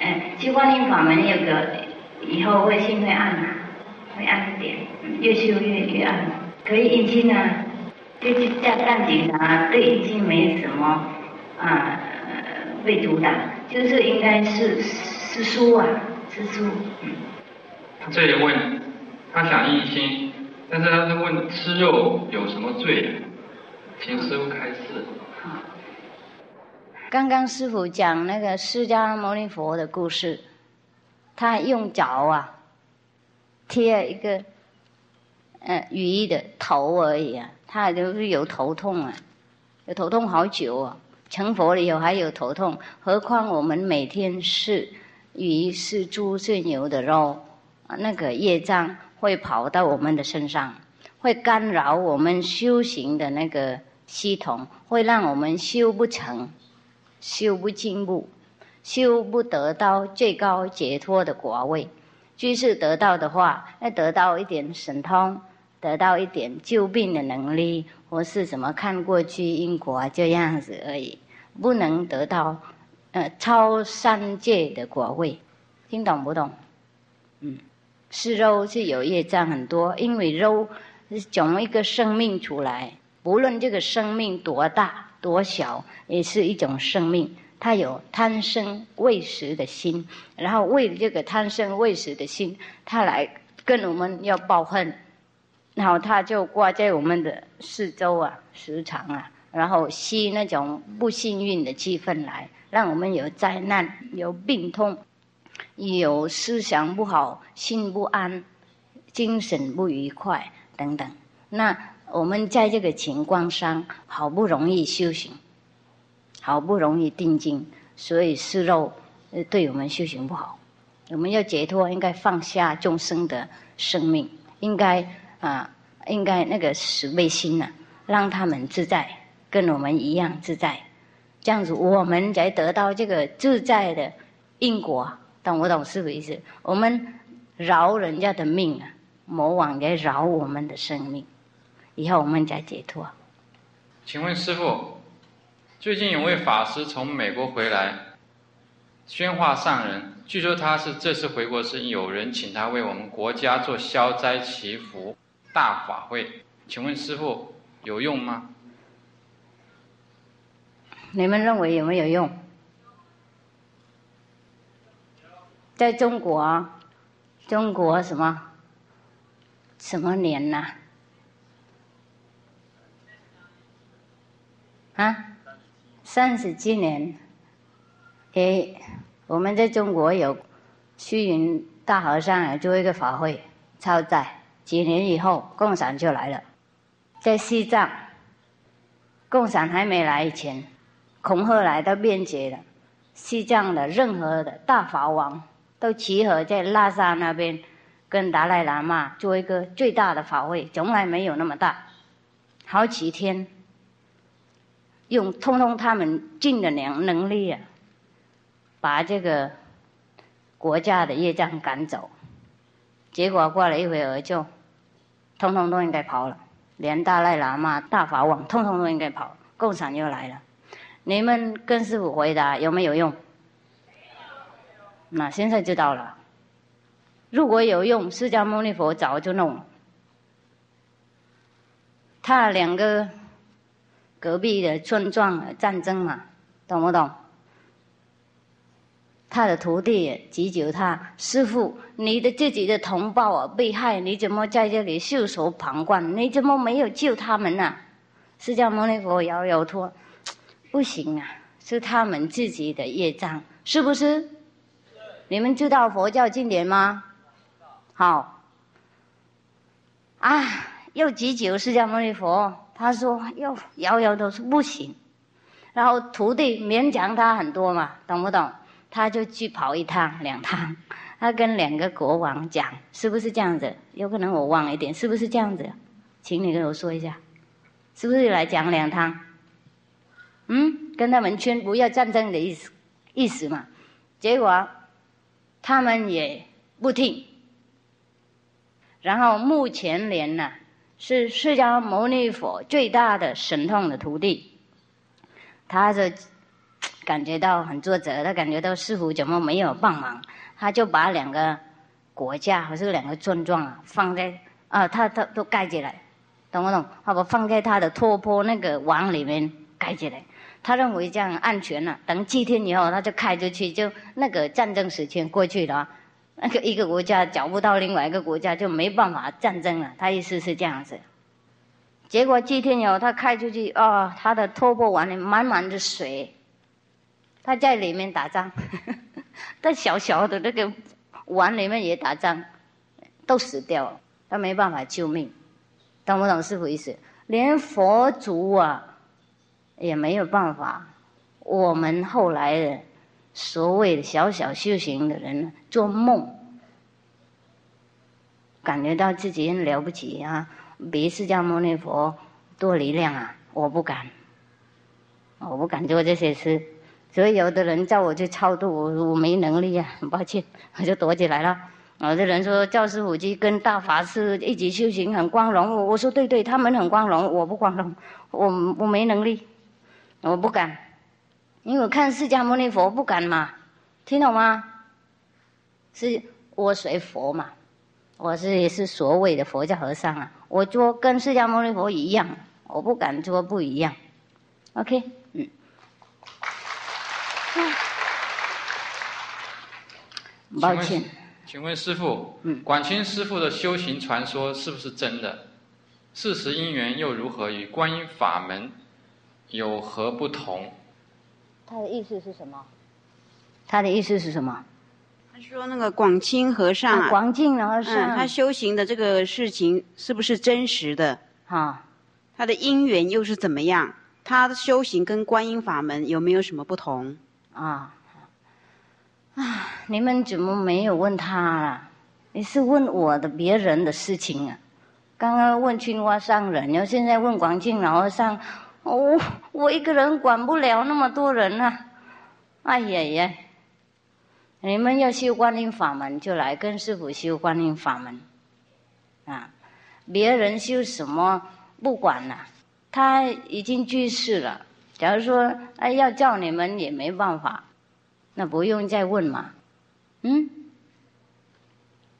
哎，去观音法门有个以后会心会暗啊，会暗一点，越修越越暗。可以印经啊，就去干干警察，对印经没什么啊被阻挡，就是应该是是书啊，是书。这一问，他想印心，但是他问吃肉有什么罪？请师傅开示。刚刚师傅讲那个释迦牟尼佛的故事，他用脚啊贴一个呃鱼的头而已啊，他就是有头痛啊，有头痛好久啊，成佛了以后还有头痛，何况我们每天是鱼是猪是牛的肉。那个业障会跑到我们的身上，会干扰我们修行的那个系统，会让我们修不成，修不进步，修不得到最高解脱的果位。居士得到的话，要得到一点神通，得到一点救病的能力，或是什么看过去因果这样子而已，不能得到呃超三界的果位。听懂不懂？嗯。是肉是有业障很多，因为肉是种一个生命出来，不论这个生命多大多小，也是一种生命。它有贪生畏食的心，然后为这个贪生畏食的心，它来跟我们要报恨，然后它就挂在我们的四周啊、时常啊，然后吸那种不幸运的气氛来，让我们有灾难、有病痛。有思想不好、心不安、精神不愉快等等，那我们在这个情况上，好不容易修行，好不容易定静，所以是肉对我们修行不好。我们要解脱，应该放下众生的生命，应该啊，应该那个慈悲心呐，让他们自在，跟我们一样自在，这样子我们才得到这个自在的因果。懂不懂师傅意思？我们饶人家的命啊，魔王也饶我们的生命，以后我们再解脱。请问师傅，最近有位法师从美国回来，宣化上人，据说他是这次回国是有人请他为我们国家做消灾祈福大法会，请问师傅有用吗？你们认为有没有用？在中国，中国什么什么年呐？啊，三十七年。诶，我们在中国有虚云大和尚做一个法会，超载。几年以后，共产就来了。在西藏，共产还没来以前，恐吓来到便捷了。西藏的任何的大法王。都集合在拉萨那边，跟达赖喇嘛做一个最大的法会，从来没有那么大，好几天，用通通他们尽的能能力啊，把这个国家的业障赶走。结果过了一会儿，就通通都应该跑了，连达赖喇嘛、大法王通通都应该跑，共产又来了。你们跟师傅回答有没有用？那现在知道了，如果有用，释迦牟尼佛早就弄。他两个隔壁的村庄战争嘛，懂不懂？他的徒弟急救他师傅，你的自己的同胞啊被害，你怎么在这里袖手旁观？你怎么没有救他们呢？释迦牟尼佛摇摇头，不行啊，是他们自己的业障，是不是？你们知道佛教经典吗？好，啊，又急求释迦牟尼佛，他说又摇摇头说不行，然后徒弟勉强他很多嘛，懂不懂？他就去跑一趟两趟，他跟两个国王讲，是不是这样子？有可能我忘了一点，是不是这样子？请你跟我说一下，是不是来讲两趟？嗯，跟他们宣不要战争的意思意思嘛？结果。他们也不听，然后目前连呢是释迦牟尼佛最大的神通的徒弟，他就感觉到很挫折，他感觉到师傅怎么没有帮忙，他就把两个国家或是两个村庄啊放在啊，他他都盖起来，懂不懂？他把放在他的托钵那个碗里面盖起来。他认为这样安全了，等七天以后，他就开出去，就那个战争时间过去了，那个一个国家找不到另外一个国家，就没办法战争了。他意思是这样子。结果七天以后，他开出去，哦，他的托钵碗里满满的水，他在里面打仗，他小小的那个碗里面也打仗，都死掉了，他没办法救命，懂不懂师傅意思？连佛祖啊。也没有办法，我们后来的所谓的小小修行的人做梦，感觉到自己很了不起啊！比释迦牟尼佛多力量啊！我不敢，我不敢做这些事。所以有的人叫我去超度，我我没能力啊，很抱歉，我就躲起来了。有的人说教师傅去跟大法师一起修行很光荣，我我说对对，他们很光荣，我不光荣，我我没能力，我不敢，因为我看释迦牟尼佛不敢嘛，听懂吗？是我随佛嘛，我是也是所谓的佛教和尚啊，我做跟释迦牟尼佛一样，我不敢做不一样，OK，嗯。抱歉，请问师傅，广清师傅的修行传说是不是真的？事实因缘又如何？与观音法门有何不同？他的意思是什么？他的意思是什么？他说那个广清和尚啊，广清和尚，他修行的这个事情是不是真实的？哈，他的因缘又是怎么样？他的修行跟观音法门有没有什么不同？啊。啊！你们怎么没有问他啊？你是问我的别人的事情啊？刚刚问青蛙上人，然后现在问广庆老和尚，我我一个人管不了那么多人啊！哎呀呀！你们要修观音法门，就来跟师傅修观音法门啊！别人修什么不管了，他已经去世了。假如说哎要叫你们也没办法。那不用再问嘛，嗯？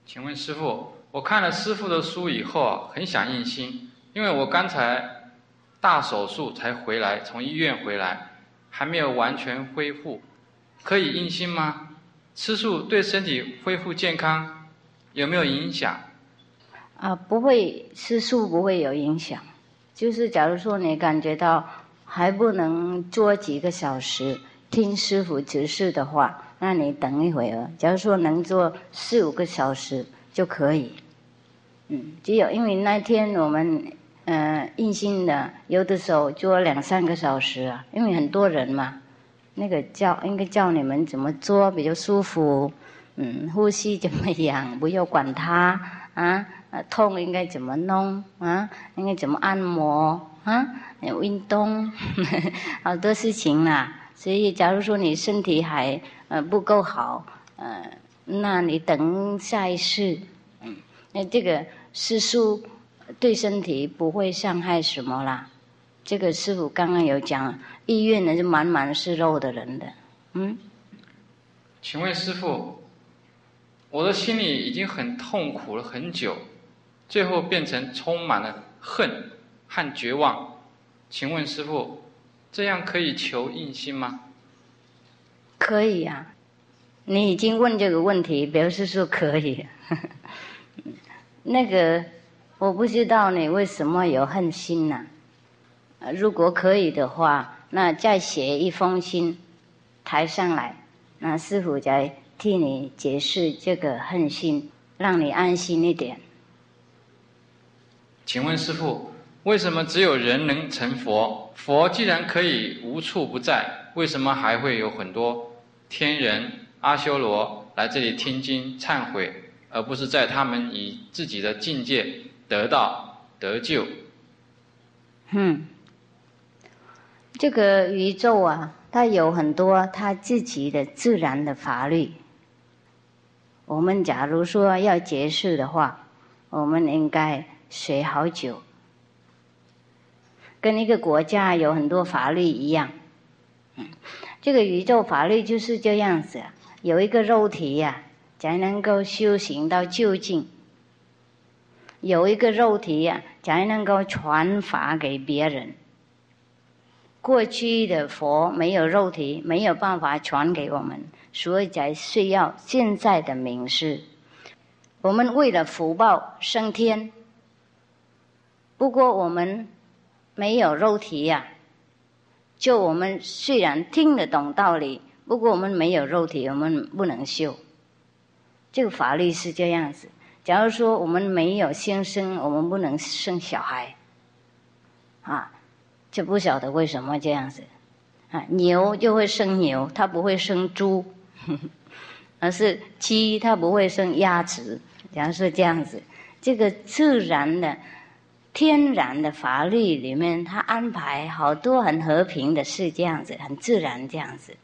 请问师傅，我看了师傅的书以后啊，很想印心，因为我刚才大手术才回来，从医院回来，还没有完全恢复，可以硬心吗？吃素对身体恢复健康有没有影响？啊，不会，吃素不会有影响，就是假如说你感觉到还不能做几个小时。听师傅指示的话，那你等一会儿。假如说能做四五个小时就可以。嗯，只有因为那天我们嗯硬性的，有的时候做两三个小时啊，因为很多人嘛，那个教应该教你们怎么做比较舒服。嗯，呼吸怎么样？不要管它啊。痛应该怎么弄啊？应该怎么按摩啊？运动，好多事情啦。所以，假如说你身体还呃不够好，呃，那你等下一次，嗯，那这个师叔对身体不会伤害什么啦。这个师傅刚刚有讲，医院呢是满满是肉的人的，嗯。请问师傅，我的心里已经很痛苦了很久，最后变成充满了恨和绝望，请问师傅。这样可以求印心吗？可以呀，你已经问这个问题，表示说可以。那个我不知道你为什么有恨心呢？如果可以的话，那再写一封信抬上来，那师傅再替你解释这个恨心，让你安心一点。请问师傅。为什么只有人能成佛？佛既然可以无处不在，为什么还会有很多天人、阿修罗来这里听经、忏悔，而不是在他们以自己的境界得到得救？嗯，这个宇宙啊，它有很多它自己的自然的法律。我们假如说要结束的话，我们应该学好久。跟一个国家有很多法律一样，嗯，这个宇宙法律就是这样子。有一个肉体呀，才能够修行到究竟；有一个肉体呀，才能够传法给别人。过去的佛没有肉体，没有办法传给我们，所以才需要现在的名师。我们为了福报升天，不过我们。没有肉体呀，就我们虽然听得懂道理，不过我们没有肉体，我们不能修。这个法律是这样子。假如说我们没有先生，我们不能生小孩，啊，就不晓得为什么这样子。啊，牛就会生牛，它不会生猪，而是鸡它不会生鸭子。假如说这样子，这个自然的。天然的法律里面，他安排好多很和平的事，这样子，很自然这样子。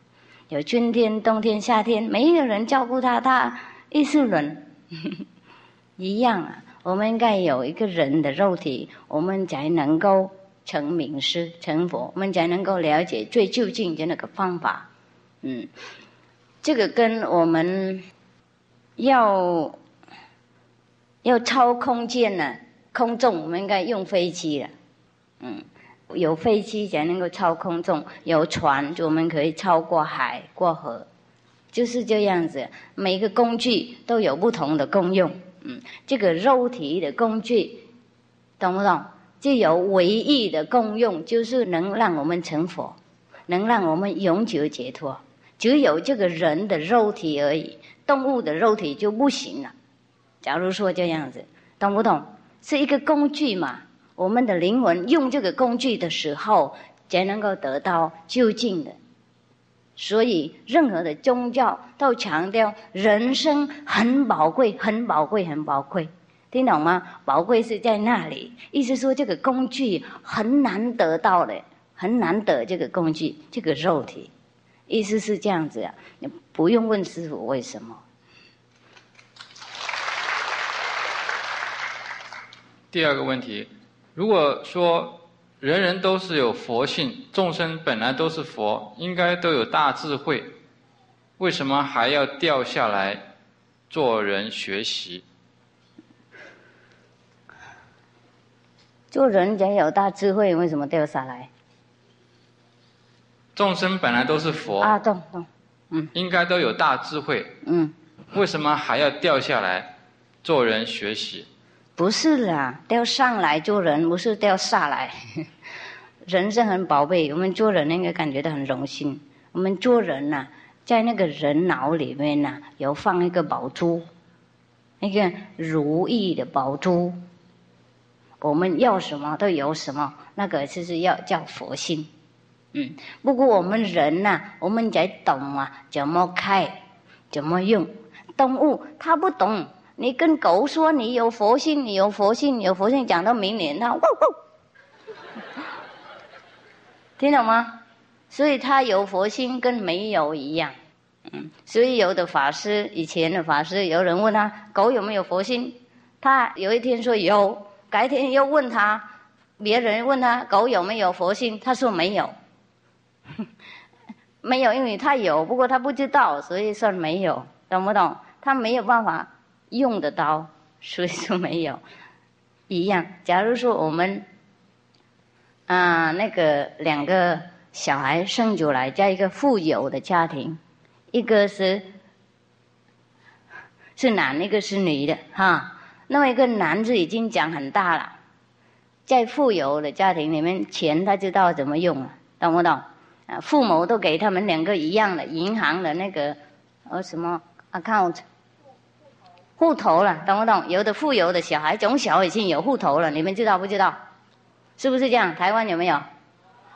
有春天、冬天、夏天，没有人照顾他，他一世轮 一样啊。我们应该有一个人的肉体，我们才能够成名师、成佛，我们才能够了解最究竟的那个方法。嗯，这个跟我们要要超空间呢。空中，我们应该用飞机了，嗯，有飞机才能够超空中，有船我们可以超过海过河，就是这样子。每个工具都有不同的功用，嗯，这个肉体的工具，懂不懂？就有唯一的功用，就是能让我们成佛，能让我们永久解脱。只有这个人的肉体而已，动物的肉体就不行了。假如说这样子，懂不懂？是一个工具嘛？我们的灵魂用这个工具的时候，才能够得到究竟的。所以，任何的宗教都强调人生很宝贵，很宝贵，很宝贵。听懂吗？宝贵是在那里，意思说这个工具很难得到的，很难得这个工具，这个肉体，意思是这样子啊。你不用问师傅为什么。第二个问题，如果说人人都是有佛性，众生本来都是佛，应该都有大智慧，为什么还要掉下来做人学习？做人也有大智慧，为什么掉下来？众生本来都是佛啊，懂懂，嗯，应该都有大智慧，嗯，为什么还要掉下来做人学习？不是啦，掉上来做人，不是掉下来。人生很宝贝，我们做人应该感觉到很荣幸。我们做人呐，在那个人脑里面呐，有放一个宝珠，那个如意的宝珠。我们要什么都有什么，那个就是要叫佛心。嗯，不过我们人呐，我们才懂啊，怎么开，怎么用。动物它不懂。你跟狗说你有佛性，你有佛性，你有佛性，讲到明年它汪汪，听懂吗？所以他有佛心跟没有一样，嗯，所以有的法师以前的法师，有人问他狗有没有佛心，他有一天说有，改天又问他，别人问他狗有没有佛心，他说没有，没有，因为他有，不过他不知道，所以算没有，懂不懂？他没有办法。用得到，所以说没有一样。假如说我们啊，那个两个小孩生出来，在一个富有的家庭，一个是是男，一个是女的，哈。那么一个男子已经长很大了，在富有的家庭里面，钱他知道怎么用了，懂不懂？父母都给他们两个一样的银行的那个呃什么 account。户头了，懂不懂？有的富有的小孩从小已经有户头了，你们知道不知道？是不是这样？台湾有没有？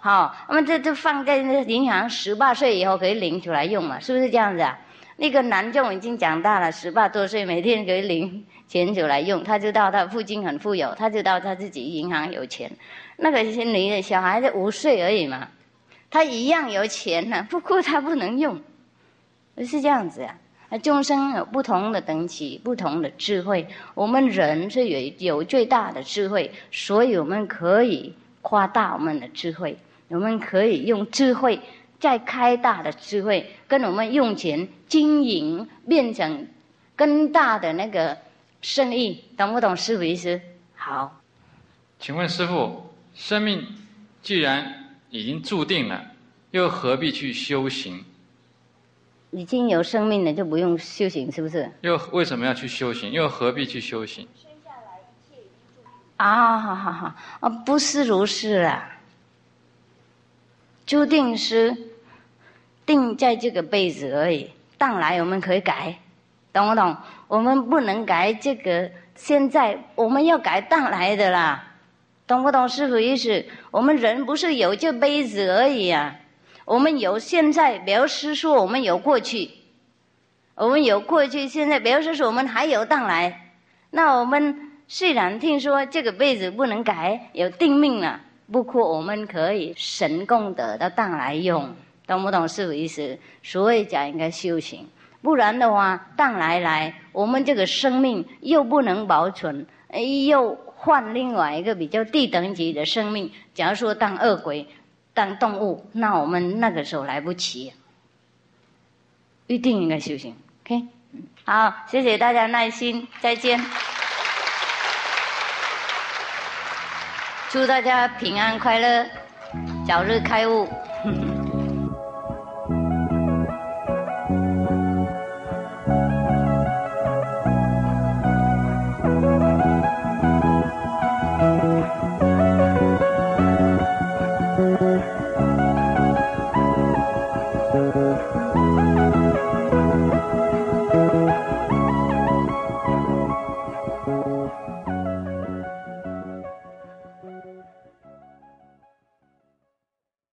好，那么这这放在银行，十八岁以后可以领出来用嘛？是不是这样子啊？那个男众已经长大了，十八多岁，每天可以领钱出来用，他知道他父亲很富有，他知道他自己银行有钱。那个些女的小孩子五岁而已嘛，他一样有钱呢，不过他不能用，是这样子啊。众生有不同的等级，不同的智慧。我们人是有有最大的智慧，所以我们可以夸大我们的智慧。我们可以用智慧再开大的智慧，跟我们用钱经营，变成更大的那个生意。懂不懂师傅意思？好，请问师傅，生命既然已经注定了，又何必去修行？已经有生命了，就不用修行，是不是？又为什么要去修行？又何必去修行？啊，好好好，啊，不是如是啊。注定是定在这个辈子而已，当来我们可以改，懂不懂？我们不能改这个，现在我们要改当来的啦，懂不懂？师傅意思，我们人不是有这辈子而已啊。我们有现在，表示说我们有过去，我们有过去，现在表示说我们还有当来。那我们虽然听说这个辈子不能改，有定命了，不过我们可以神功德的当来用，懂不懂师傅意思？所以讲应该修行，不然的话，当来来，我们这个生命又不能保存，又换另外一个比较低等级的生命。假如说当恶鬼、当动物，那我们那个时候来不及，一定应该修行。OK，好，谢谢大家耐心，再见。祝大家平安快乐，早日开悟。